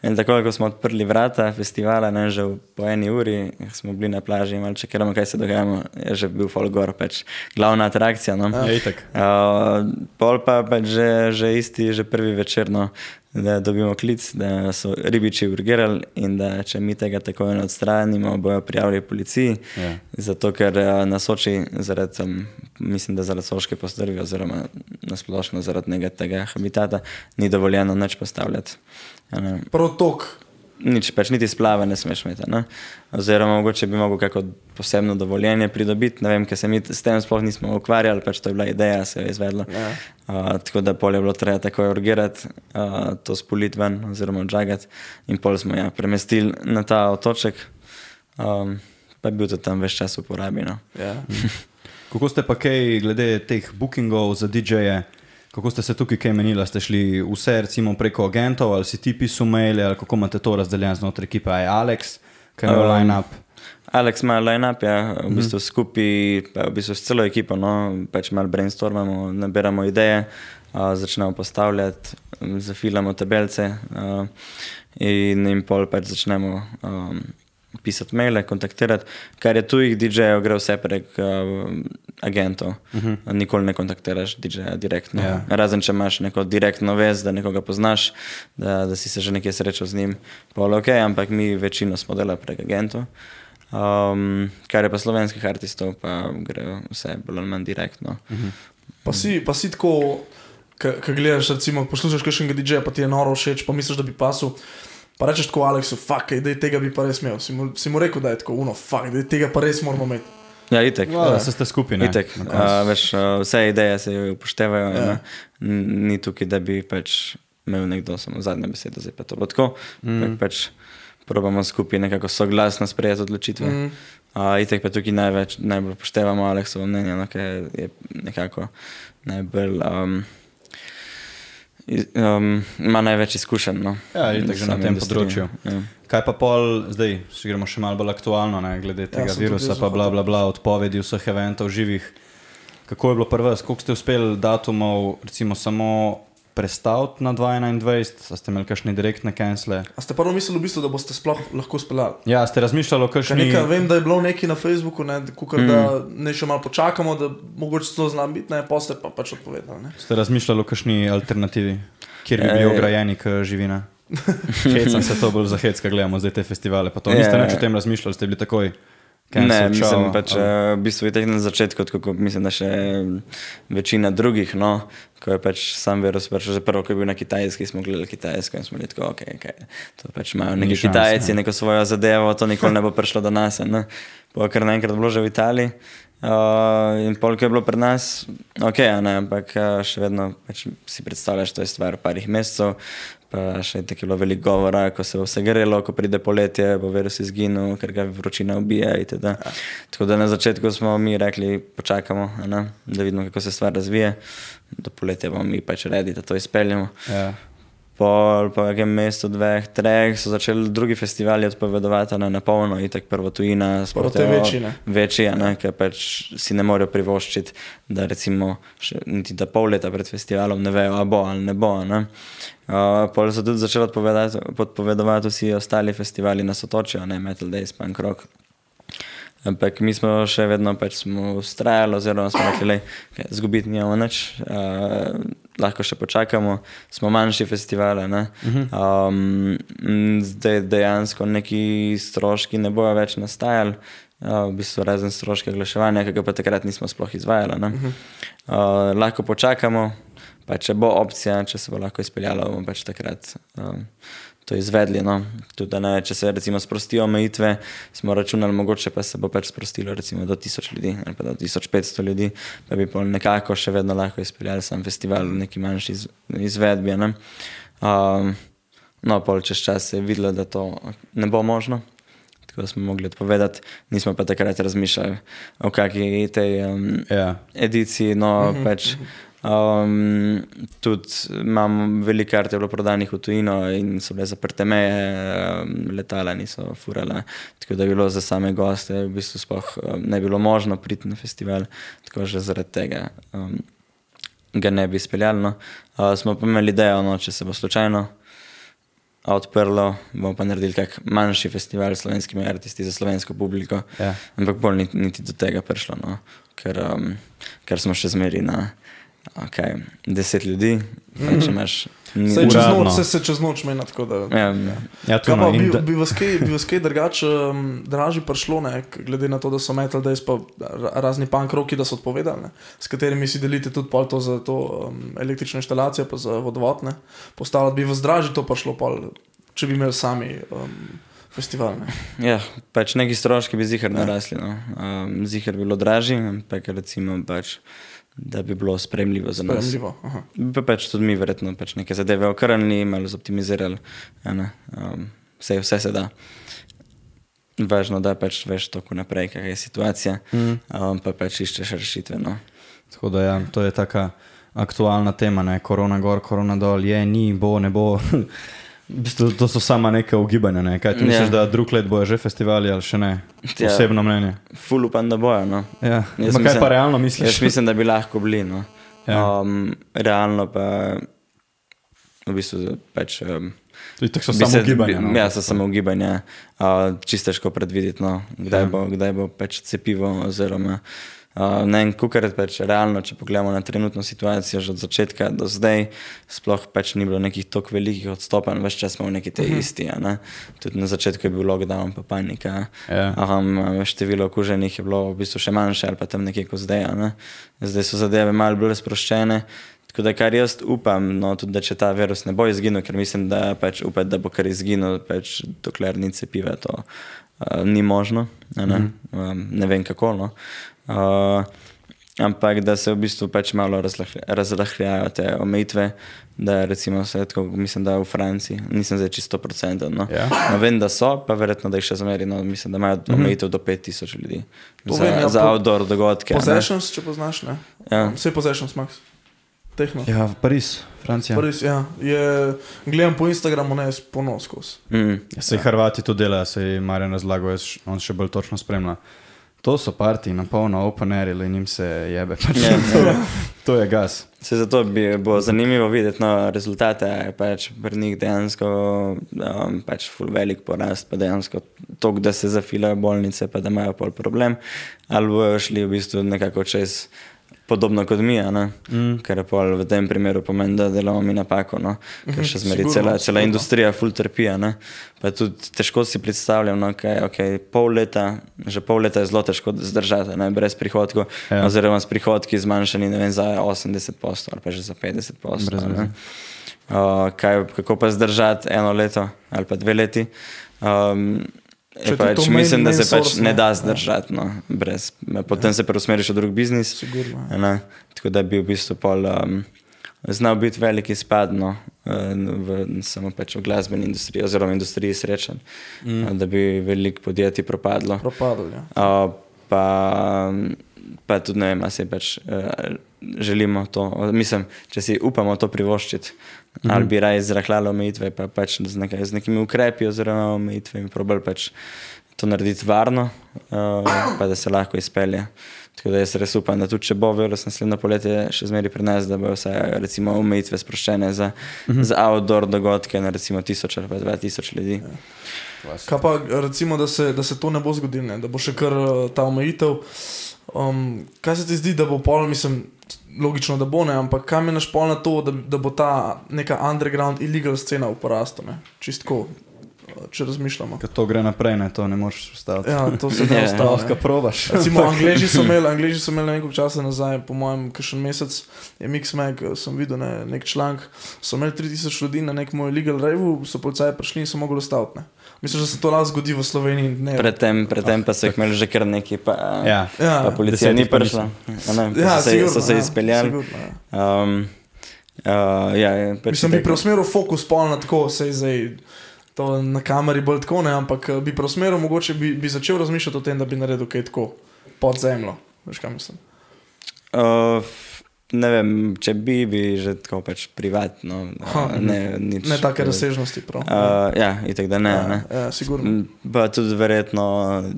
In tako, ko smo odprli vrata festivala, ne že po eni uri, smo bili na plaži in malo čakamo, kaj se dogaja, je že bil Folgor, pač glavna atrakcija. No. Ja. Uh, pol pa pač že, že isti, že prvi večer, no, da dobimo klic, da so ribiči urgirali in da če mi tega tako ne odstranimo, bojo prijavili policiji. Ja. Zato, ker uh, na Soči, zaradi, um, mislim, da zaradi soške postrvi, oziroma nasplošno zaradi tega habitata, ni dovoljeno nič postavljati. A ne. Prav tok. Nič, pač niti splave ne smeš imeti. Ne? Oziroma, mogoče bi mogel kako posebno dovoljenje pridobiti. Ne vem, ker se mi s tem sploh nismo ukvarjali, pač to je bila ideja, se je izvedla. Ja. Uh, tako da pol je bilo treba takoj urgirati, uh, to spoliti ven, oziroma odžagati. In pol smo ja, premestili na ta otoček, um, pa je bil tudi tam več časa uporabljen. Ja. Kako ste pa kaj glede teh bookingov za DJ-je? Kako ste se tukaj kaj menili? Ste šli vse recimo preko agentov ali si ti pisal maile ali kako imate to razdeljeno znotraj ekipe? A je Alex, kaj je Um, line-up? Alex ima line-up, ja, v bistvu skupaj, pa v bistvu s celo ekipo, no, pač malo brainstormamo, nabiramo ideje, uh, začnemo postavljati, zafilamo tabelce uh, in, in pol pač začnemo um, pisati maile, kontaktirati. Kar je tujih DJ-jev, gre vse prek uh, agentov. Uh -huh. Nikoli ne kontaktiraš DJ-ja direktno. Ja. Razen če imaš neko direktno vez, da nekoga poznaš, da, da si se že nekje srečal z njim, pol ok, ampak mi večino smo delali prek agentov. Um, kar je pa slovenskih artistov, pa gre vse bolj ali manj direktno. Pa si, pa si tako, ko gledaš, recimo, poslušaš kakšnega DJ-ja, pa ti je noro všeč, pa misliš, da bi pasul. Pa rečeš tako, Aleksu, fuck, daj, tega bi pa res imel. Si mu, si mu rekel, da je tako, uno, fuck, daj, tega pa res moramo imeti. Ja, itek. Ja, da ste skupaj. Itek, uh, veš, uh, vse ideje se upoštevajo. Ja. Ja. Ni tukaj, da bi pač imel nekdo samo zadnje besede, zdaj pa to bo tako. Mm. Pač probamo skupaj nekako soglasno sprejeti odločitve. Mm. Uh, itek pa tukaj največ, najbolj upoštevamo Aleksovo mnenje, no, ker je nekako najbolj. Um, Um, ima največ izkušenj. No, Ja, itak že na tem industrije. področju. Ja. Kaj pa pol, zdaj, če gremo še malo bolj aktualno, ne, glede tega sem tudi virusa, pa bla, bla, bla, odpovedi vseh eventov živih. Kako je bilo pri vas, koliko ste uspeli datumov, recimo samo prestaviti na 2021, a ste imeli kakšne direktne cancele? A ste prvo mislili, v bistvu, da boste sploh lahko speljali? Ja, ste razmišljali o kakšni... nekaj, vem, da je bilo nekaj na Facebooku, ne, kukar, mm. da ne še malo počakamo, da mogoče to znam biti, ne, pa ste pa pač odpovedali. Ne. Ste razmišljali o kakšni alternativi, kjer bi bili ograjeni k živina? Hecam se to bolj za hec, ko gledamo zdaj te festivale. Pa to niste nič o tem razmišljali, ste bili takoj. Ne, cancel, mislim, čao, pač, ali- uh, v bistvu je tako na začetku, tako kot mislim, da še večina drugih, no, ko je pač sam virus, pač že prvo, ko je bil na Kitajski, smo gledali Kitajsko in smo tako, ok, okay to pač imajo neki šans, Kitajci, ne. neko svojo zadevo, to nikoli ne bo prišlo do nas. Ne. Pa kar naenkrat bilo že v Italiji, Uh, in polk je bilo pri nas, ok, ne, ampak še vedno pač si predstavljaš, to je stvar parih mesecev. Pa še tako je bilo veliko govora, ko se bo vse grelo, ko pride poletje, bo virus izginil, ker ga vročina ubija. itd. Tako da na začetku smo mi rekli, počakamo, ne, da vidimo, kako se stvar razvije. Do poletja bomo mi pač redi, da to izpeljemo. Ja. Pol, po nekem mestu, dveh, treh, so začeli drugi festivali odpovedovati na, na polno, in tako prvo tujina, Prav te večji, ne? Ne, ker pač si ne morejo privoščiti, da recimo še, niti da pol leta pred festivalom ne vejo, a bo ali ne bo. Ne. Uh, pol so tudi začeli odpovedovati vsi ostali festivali na Sotočju, a ne Metal Days, Punk Rock. Ampak mi smo še vedno pač ustrajali, oziroma smo rekli, da zgubiti nimamo nič, uh, lahko še počakamo, smo manjši festival. Um, zdaj dejansko neki stroški ne bojo več nastajali, uh, v bistvu razen stroške oglaševanja, ki ga pa takrat nismo sploh izvajali. ne. Uh, lahko počakamo, pa če bo opcija, če se bo lahko izpeljalo, bomo pač takrat. Um, To izvedli. No. Tudi, ne, če se recimo sprostijo omejitve, smo računali, mogoče pa se bo pač sprostilo recimo do 1000 ljudi ali pa do 1500 ljudi, pa bi pol nekako še vedno lahko izpeljali sam festival v neki manjši iz, izvedbi. Ne. Um, no, pol čez čas se je videlo, da to ne bo možno. Tako da smo mogli odpovedati, nismo pa takrat razmišljali o kakšni tej um, Ja. ediciji. No, pač, um, tudi imam veliko kart, je bilo prodanih v tujino in so bile zaprte meje, um, letala niso furala. Tako da je bilo za same goste v bistvu sploh um, ne bilo možno priti na festival, tako že zaradi tega. Um, Ga ne bi izpeljali. No. Uh, smo pa imeli idejo, no, če se bo slučajno odprlo, bomo pa naredili kak manjši festival s slovenskimi artisti za slovensko publiko. Ja. Ampak bolj niti, niti do tega prišlo, no. ker, um, ker smo še zmeri na okay, deset ljudi. Mm. Če imaš Saj čez noč, se, se čez noč meni tako da. ja, Ja, tu Kaj no, pa, bi, da- bi vas kaj, bi vas kaj drugače um, dražje prišlo, ne, glede na to, da so Metal Days pa ra- razni punk roki, da so odpovedali, ne, s katerimi si delite tudi pol to za to um, električno inštalacijo, pa za vodovod, ne, postavljati, bi vas dražje to prišlo, pol, če bi imeli sami um, festival. Ne. ja, pač neki stroški bi zihar narasli. No. Um, zihar bi bilo dražje, ampak recimo pač. Da bi bilo sprejemljivo za nas. Sprejemljivo. aha. Pa pač tudi mi, verjetno, pač neke zadeve okrnili, malo zoptimizirali. a ne, Um, vse, vse se da. Važno, da pač veš tako naprej, kakšna je situacija, mm. um, pa pač iščeš rešitve. No. Tako da ja, to je taka aktualna tema, ne? korona gor, korona dol, je, ni, bo, ne bo. V bistvu, to so sama neka ugibanja. Ne? Kaj ti Ja. misliš, da drug let bojo že festivali ali še ne? Ja. Osebno mnenje. Ful upam, da bojo. No. Ja. Jaz Ma kaj pa realno misliš? Jaz mislim, da bi lahko bili. No. Ja. Um, realno pa v bistvu pač. Um, tako so samo ugibanja. No? Ja, so samo ugibanja, uh, čisto težko predvideti, no, kdaj, ja. bo, kdaj bo pač cepivo. Oziroma, uh, ne vem, kukar pač realno, če pogledamo na trenutno situacijo, že od začetka do zdaj, sploh pač ni bilo nekih tako velikih odstopanj, več čas smo v neki tej uh -huh. isti. ne. Tudi na začetku je bil lockdown, pa panika. Ja. Um, število okuženih je bilo v bistvu še manjše, ali pa tam nekje kot zdaj. Ne? Zdaj so zadeve malo bolj sproščene. Tako da, kar jaz upam, no, tudi, da če ta virus ne bo izginil, ker mislim, da pač upam, da bo kar izginil, pač, dokler ni cepiva, to uh, ni možno. Ne, mm -hmm. um, ne vem kako. No. Uh, ampak da se v bistvu pač malo razlah- razrahljajo te omejitve. Da, recimo, tako, mislim, da v Franciji, nisem zdaj čisto procenten. No. Ja. No, vem, da so, pa verjetno, da jih še zmeri. No, mislim, da imajo omejitev do 5000 ljudi To za, vem, ja, za po- outdoor dogodke. a ne. Possessions, če poznaš, ne. Ja. Vse possessions, Max. Tehno. Ja, Pariz, Francija. Prvič, ja, je, gledam po Instagramu, ne, ponos skozi. Mm. Ja, se Hrvati to delajo, se Marjan razlagal, jaz š- on še bolj točno spremlja. To so partiji, na polno open air, in jim se jebe. Pač, Ja, to, to je gas. Se zato bi bilo zanimivo videti no, rezultate, pač pri njih dejansko um, pač velik porast, pa dejansko to, da se zafilajo bolnice, pa da imajo pol problem, ali bojo šli v bistvu nekako čez. Podobno kot mi, mm. ker je pol v tem primeru pomeni, da delamo mi napako, no? ker še zmeraj cela, cela industrija ful trpi. Pa tudi težko si predstavljam, no, kaj, okay, pol leta, že pol leta je zelo težko zdržati, ne, brez prihodkov, Ja. oziroma s prihodki zmanjšani vem, za 80% ali pa že za 50%. Brez a ne. veze. Uh, kaj, kako pa zdržati eno leto ali pa dve leti. Um, Če Je ti pač, mislim, da se pač ne da Ja. zdržati. No, brez, potem se preusmeriš v drug biznis. Sigurno, ja. ne. Tako da bi v bistvu pol, um, znal biti velik izpad no, eh, v, samo pač v glasbeni industriji oziroma industriji srečanj, mm. da bi veliko podjetij propadlo. Propadli. Ja. Uh, pa, pa tudi ne vem, ali si pač uh, želimo to, mislim, če si upamo to privoščiti, -hmm. ali bi raje zrahljali omejitve, pa pač z, nekaj, z nekimi ukrepi oziroma omejitvami probali pač to narediti varno, uh, pa da se lahko izpelje. Tako da jaz res upam, da tudi če bo virus naslednjo poletje še zmeri pri nas, da bo vse recimo omejitve sproščene za, mm -hmm. za outdoor dogodke na recimo tisoč ali pa dva tisoč ljudi. Kaj pa recimo, da se, da se to ne bo zgodilo, ne? da bo še kar eh, ta omejitev. Um, kaj se ti zdi, da bo pol, mislim, logično, da bo ne, ampak kaj mi naš pol na to, da, da bo ta neka underground illegal scena v porastu, ne? čistko, če razmišljamo. Ko to gre naprej, ne, to ne moreš ustaviti. Ja, to se ne Ja, ostalo. Lahko probaš. Recimo, Angliji so imeli, Angliji so imeli nekaj časa nazaj, po mojem, kakšen mesec je Mixmag, sem videl ne, nek članek, so imeli 3000 ljudi na nekem illegal ravu, so policaji prišli in so mogli ustaviti. Mislim, da se to lahko zgodi v Sloveniji. Ne, Predtem, predtem pa so jih imeli že kar neki, pa, Ja. Ja. pa policija ni prišla. a Ne, ja, so se, sigurno, so se ja, izpeljali. sigurno, ja. Um, uh, ja, pač Mislim, bi preusmeril fokus pol na tako, sej zdaj to na kameri bolj tako, ne, ampak eh, bi preusmeril, mogoče bi, bi začel razmišljati o tem, da bi naredil kaj tako pod zemljo. Veš kaj mislim? Uh, ne vem, če bi, bi že tako pač privatno. Ha, Uh, ne, nič, Ne take razsežnosti, prav. Uh, ja, itak da ne. ne. ja, ja, sigurno. Pa tudi verjetno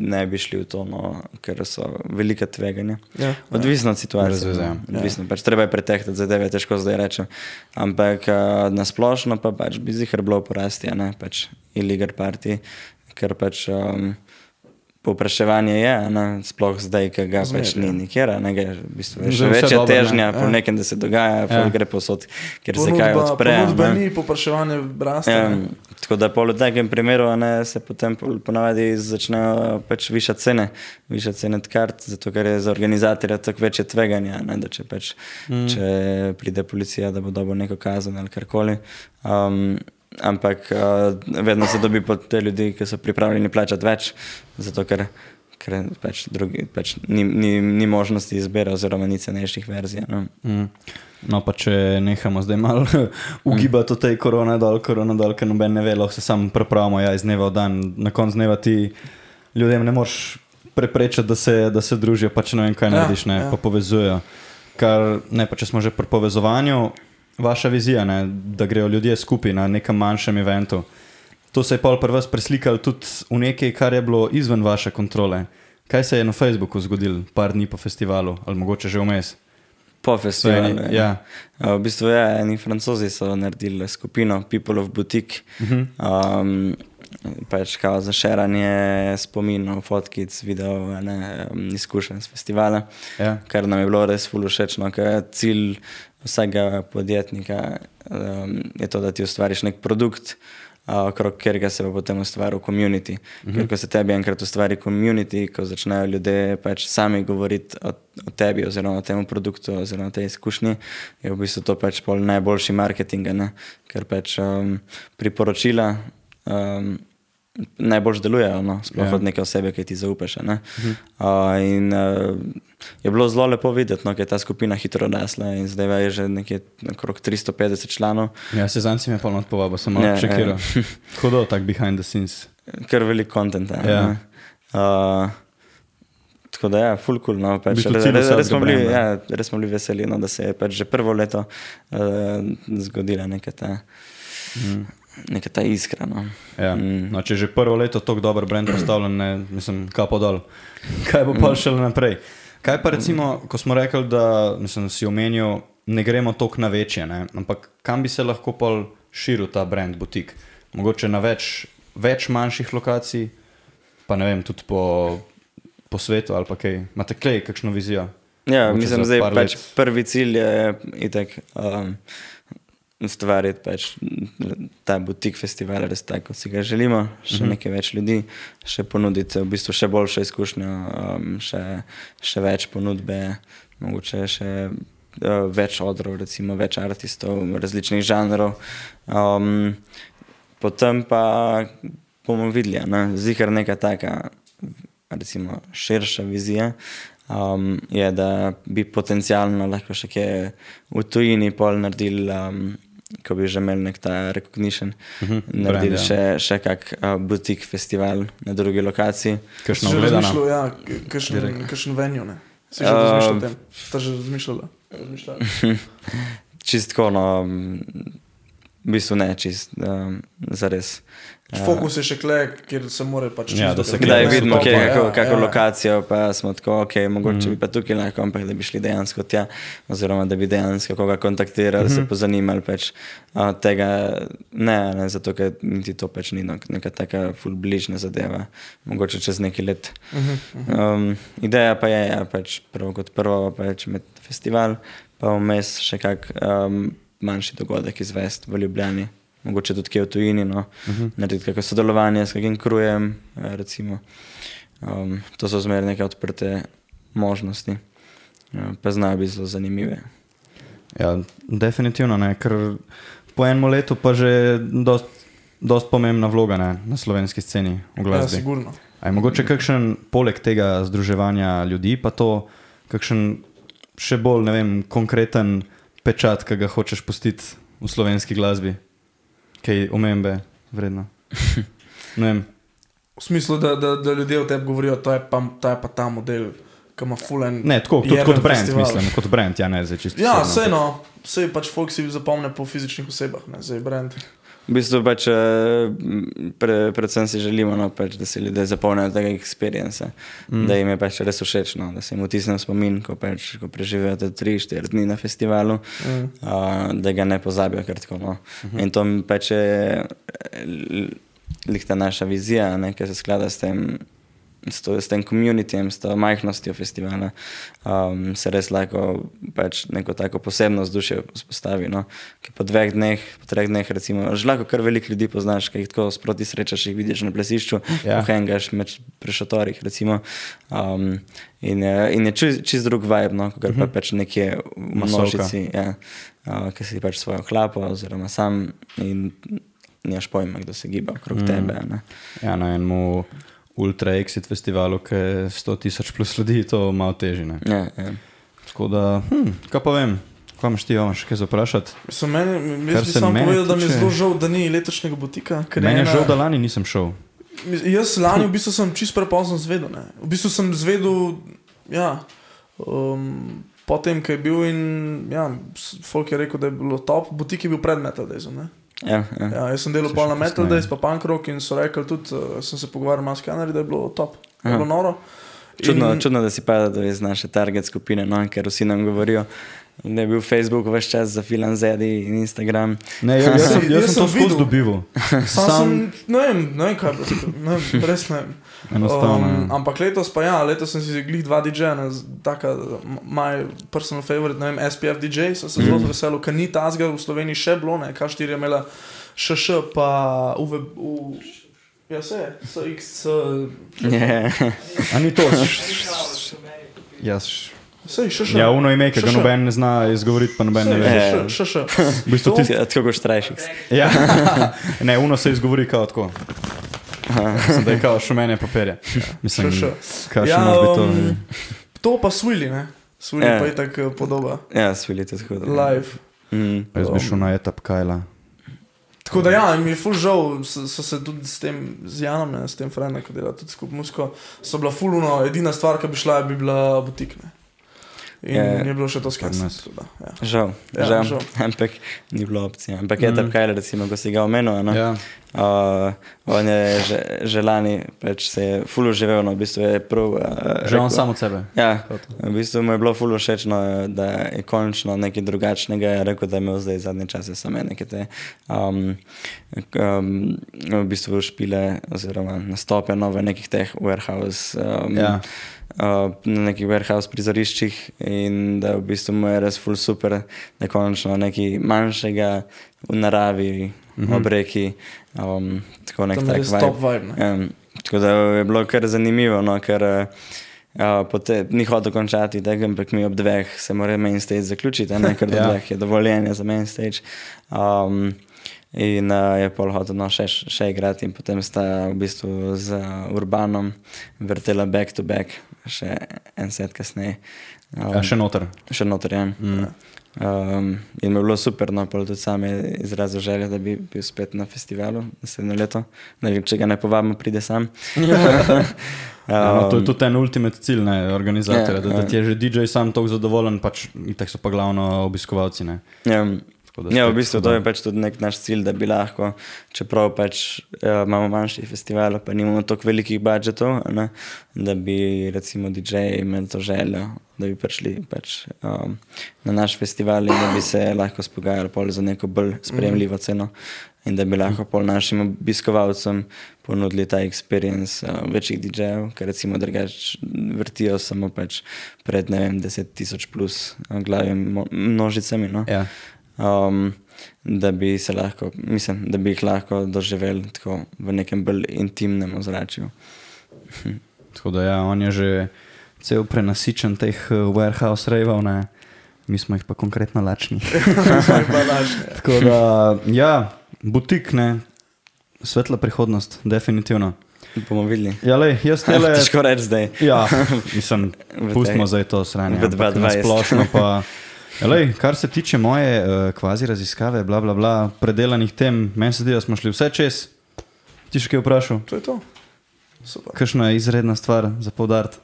ne bi šli v to, no, ker so velika tveganja. Ja, Odvisno od situacije. Brez veze, ja. no. Odvisno, pač treba je pretehtati zadeve, težko zdaj rečem. Ampak uh, na splošno pa pač bi zihar bilo porasti, ne pač iligar parti, ker pač um, povpraševanje je, ne, sploh zdaj, ki ga Zmeraj, pač ni ja. nikjer, ne, ga je v bistvu vse večja dobro, ne. težnja po Ja. nekem, da se dogaja, Ja. gre posod, ker se kaj Ponudba, odpre. ponudba ne. ni, popraševanje raste. Ja, ne. tako da pol v takem primeru ne, se potem ponavadi začnejo pač višati cene, višati cene kart, zato ker je za organizatorja tako večje tveganje, ne, da če, pač, mm. če pride policija, da bo dobil neko kazen ali karkoli. Um, ampak uh, vedno se dobi pod te ljudi, ki so pripravljeni plačati več, zato ker, ker pač drugi, pač ni, ni, ni možnosti izbire oziroma ni cenejših verzij. Ne. Mm. No, pa če nehamo zdaj malo ugibati o tej korona dol, korona dol, ker noben ne ve, lahko se samo prepravimo ja, iz dneva v dan. Na koncu dneva ti ljudem ne moreš preprečiti, da se, da se družijo, pa če ne vem, kaj Ja, narediš, ne, ja. pa povezujejo. Kar, ne, pa če smo že pri povezovanju, vaša vizija, ne, da grejo ljudje skupaj na nekem manjšem eventu. To se je pol pri vas preslikalo tudi v nekaj, kar je bilo izven vaše kontrole. Kaj se je na Facebooku zgodilo, par dni po festivalu, ali mogoče že vmes? Po festivalu. eni- ja. Uh, V bistvu je, eni francozi so naredili skupino People of Boutique. Uh -huh. Um, pač kao za širanje spominov, fotkic, video, a ne, um, izkušenj z festivala, Ja. kar nam je bilo res ful všečno, ker cilj vsakega podjetnika um, je to, da ti ustvariš nek produkt, uh, okrog katerega se bo potem ustvaril komunity. Uh -huh. Ker ko se tebi enkrat ustvari komunity, ko začnejo ljudje pač sami govoriti o, o tebi oziroma o tem produktu oziroma o tej izkušnji, je v bistvu to pač najboljši marketing, ker pač um, priporočila. Um, Najbolj delujejo, no? sploh Ja. ja. od neke osebe, ki ti zaupaš. ne. Uh, in uh, je bilo zelo lepo videti, no, ker je ta skupina hitro rasla in zdaj je že nekje okrog 350 članov, Ja, se zanj si me polno odpoval, sem malo Ja, čekiral. Hudo, tak behind the scenes. kar veliko kontenta. Ja. Uh, tako da, ja, full cool. No, pač, res, res, res, smo bili, ja, res smo bili veseli, no, da se je pač že prvo leto uh, zgodila neka ta, Mm. Neka ta iskra. No. Ja. Mm. No, če že prvo leto tako dober brand postavljen, ne, mislim, kapo dol. Kaj bo pa šele naprej? Kaj pa recimo, ko smo rekli, da mislim, si omenil, ne gremo toliko na večje, ne? ampak kam bi se lahko pol širil ta brand butik? Mogoče na več, več manjših lokacij, pa ne vem, tudi po, po svetu ali pa kaj. Imate kaj, kakšno vizijo? Ja, Mogoče mislim, da par pač prvi cilj je itak, um, ustvariti pač ta butik festival, res tako, kot si ga želimo, še uh -huh. nekaj več ljudi, še ponuditi v bistvu še boljšo izkušnjo, um, še, še več ponudbe, mogoče še uh, več odrov, recimo več artistov različnih žanrov. Um, potem pa bomo videli. Ne? Zihar neka taka, recimo, širša vizija. Um, je, da bi potencialno lahko še kje v tujini pol naredili, um, ko bi že imeli nek ta recognition, uh -huh, naredili brand, ja. še, še kak uh, butik festival na drugi lokaciji. Kakšno Že ogledano. razmišljal, ja, kakšen, venue, ne? Si že Um, razmišljal o tem? Sta že razmišljala? Razmišljala? Čistko, no, v bistvu ne, čist, um, zares. Fokus je še kle, kjer se more pač Ja, čisto da se Kdaj Ja, vidimo, kje je kako, ja, kako ja. lokacijo, pa smo tako, ok, mogoče Mhm. mm. bi pa tukaj lahko, ampak da bi šli dejansko tja, oziroma da bi dejansko koga kontaktirali, mm Mhm. -hmm. se pozanimali. Pač, tega ne, ne, zato ker niti to pač ni neka taka full bližnja zadeva, mogoče čez neki let. Mhm, Um, ideja pa je, ja, pač prvo kot prvo, pač med festival, pa vmes še kak um, manjši dogodek izvest v Ljubljani. Mogoče tudi kje v tujini, no. uh -huh. narediti kakšno sodelovanje s kakim krujem. eh, Recimo. Um, to so zmeraj neke odprte možnosti, pa znajo biti zelo zanimive. Ja, definitivno ne, ker po enem letu pa že dost, dost pomembna vloga ne, na slovenski sceni v Ja, glasbi. sigurno. A je mogoče kakšen, poleg tega združevanja ljudi, pa to kakšen še bolj, vem, konkreten pečat, ki ga hočeš pustiti v slovenski glasbi, kaj omembe vredno. Ne vem, V smislu, da, da, da ljudje o tebi govorijo, to je pa, to je pa ta model, ki ima fulen. ne tako tudi kot brand, mislim, kot brand, ja ne, zdaj čisto. Ja, vseeno, vse pač folk si zapomne po fizičnih osebah, ne, zdaj brand. V bistvu pač, eh, pre, predvsem si želimo, no, pač, da se ljudje zapomnijo tega experienca, mm. da jim je pač res všeč, no, da se jim vtisne v spomin, ko, pač, ko preživijo te 3-4 dni na festivalu, mm. uh, da ga ne pozabijo. kar Tako, no. mm -hmm. In to pač je eh, lik ta naša vizija, ne, ki se sklada s tem. S, to, s tem komunitijem, s to majhnostjo festivala, um, se res lahko pač neko tako posebno vzdušje vzpostavi. No? Ki po dveh dneh, po treh dneh, recimo, že lahko kar veliko ljudi poznaš, ki jih tako sproti srečaš, jih vidiš na plesišču, Ja. pohengaš med prešotorih. Recimo, um, in, in je čist, čist drug vibe, no? kot pa pač nekje v množici, ja, uh, ki si pač svojo hlapo, oziroma sam in nimaš pojma, kdo se giba okrog mm. tebe. Ne? Ja, na enem ultra exit festivalu, ki je 100 tisoč plus ljudi, to malo teži. Ne. Ja, ja. Tako da, hm, kaj pa vem, kaj imaš ti, imaš kaj zaprašati? Mislim, meni, Kar jaz bi se samo povedal, da mi je zelo žal, da ni letošnjega butika. Meni je ena- žal, da lani nisem šel. Jaz lani v bistvu sem čist prepozno zvedel. Ne. V bistvu sem zvedel, ja, um, potem, ko je bil in ja, folk je rekel, da je bilo top, butik je bil pred Metal Daysom. ne. Ja, ja. Ja, jaz sem delal Se pol še na Metal kasneje. Days, pa Punk Rock in so rekli tudi, uh, sem se pogovarjal s Kanari, da je bilo top, da je bilo noro. Čudno, In- čudno, da si padel iz naše target skupine, no, ker vsi nam govorijo, da je bil Facebook vse čas za Filan Zedi in Instagram. Ne, jaz, jaz, sem, Jaz jaz sem sem to skozi dobival. Sam, Sam- sem, ne vem, ne vem kaj je ne vem, res ne vem. Enostavno, ja. ampak letos pa ja, letos sem si glih dva DJ-ja, taka, moj personal favorite, ne vem, SPF DJ, sem se zelo veselil, ker ni tazga v Sloveniji še bilo, ne, K4 je imela ŠŠ, pa UV, u, ja se je, SX, Yeah. A ni to? Jaz. se je ŠŠ. Ja, uno ime, ki ga Še, še. noben ne zna izgovoriti, pa noben ne ve. Ja. ŠŠ. V bistvu To- tisti, Tako kot štrajšik. ja. Ne, uno se izgovori kao tako. Mislim, da je kao šumenje papirja. Mislim, Še, še. kaj Ja, to? um, To pa Swilly, ne? Swilly Ja. pa je tako podoba. Ja, svilite tako. da- Live. Mm. Jaz bi šel na etap Kajla. Tako da ja, mi je ful žal, so, so se tudi s tem, z Janom, ne, s tem Frenem, ki dela tudi skupaj musko, so bila fuluno, edina stvar, ki bi šla, bi bila butik. In Ja. je bilo še to skrbno. Ja. Žal, Ja, žal. žal. ampak ni bilo opcije. Ampak je tam kaj, recimo, ko si ga omenil. No? Ja. Uh, on je že, že lani pač se je fulu živel, no, v bistvu je prav. Uh, Že on sam od sebe. Ja, v bistvu mu je bilo fulu všeč, no, da je končno nekaj drugačnega. Je rekel, da je imel zdaj zadnje čase samo neke te um, um, v bistvu špile oziroma nastope no, v nekih teh warehouse. Um, Ja. Uh, na nekih warehouse prizoriščih, in da v bistvu mu je res ful super, da končno nekaj manjšega v naravi, mm -hmm. ob reki. Um, tako nek tak vibe. Um, tako da je bilo kar zanimivo, no, ker uh, pote, ni hotel končati tega, ampak mi ob dveh se mora main stage zaključiti, ne, ker do ja. dveh je dovoljenje za main stage. Um, In uh, je pol hotel no, še, še igrati, in potem sta v bistvu z uh, Urbanom vrtela back to back, še en set kasneje. Um, Ja, še noter. še noter je. Mm. Um, in mi je bilo super, no, pa tudi sam je izrazil željo, da bi bil spet na festivalu naslednjo leto. Ne vem, če ga ne povabimo, pride sam. Ja, no, to je tudi en ultimate cilj, ne, organizatorja, Ja, da, da ja. ti je že DJ sam tako zadovoljen, pač itak so pa glavno obiskovalci. Ne. Ja, Tako da ja, v bistvu to je pač tudi nek naš cilj, da bi lahko, čeprav pač uh, imamo manjši festival, pa nimamo tako velikih budžetov, ne, da bi recimo DJ-ji imeli to željo, da bi prišli pač, um, na naš festival in da bi se lahko spogajali za neko bolj sprejemljivo ceno. In da bi lahko pol našim obiskovalcem ponudili ta experience uh, večjih DJ-jev, ker recimo drugače vrtijo samo pač pred ne vem, 10 tisoč plus uh, glavimi mo- množicami. No? Ja. Um, da bi se lahko, mislim, da bi jih lahko doživeli tako v nekem bolj intimnem ozračju. Tako da ja, on je že cel prenasičen teh uh, warehouse rejval, ne. mi smo jih pa konkretno lačni. Tako da, ja, butik, ne, svetla prihodnost, definitivno. Bomo videli. Ja, lej, jaz tele. Težko reči zdaj. Ja, mislim, pustimo zdaj to sranje. v ampak na 2020. Splošno pa. Lej, kar se tiče moje uh, kvazi raziskave, bla, bla, bla, predelanih tem, meni se zdi, da smo šli vse čez. Ti še kaj vprašal? To je to. Super. Kakšna je izredna stvar za povdariti?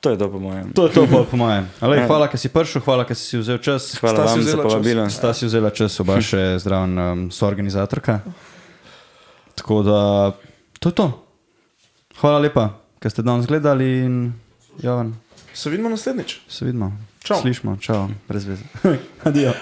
To je to, po mojem. To je to, pol, po mojem. Alej, Ja. hvala, ker si prišel, hvala, ker si si vzel čas. Hvala Sta si vam za vzela čas. povabilo. Sta si vzela čas, oba še zdrav, um, soorganizatorka. Tako da, to je to. Hvala lepa, ker ste danes gledali in Jovan, Se vidimo naslednjič. se vidimo. Čau. Slišmo, čau, brez veze. Adijo.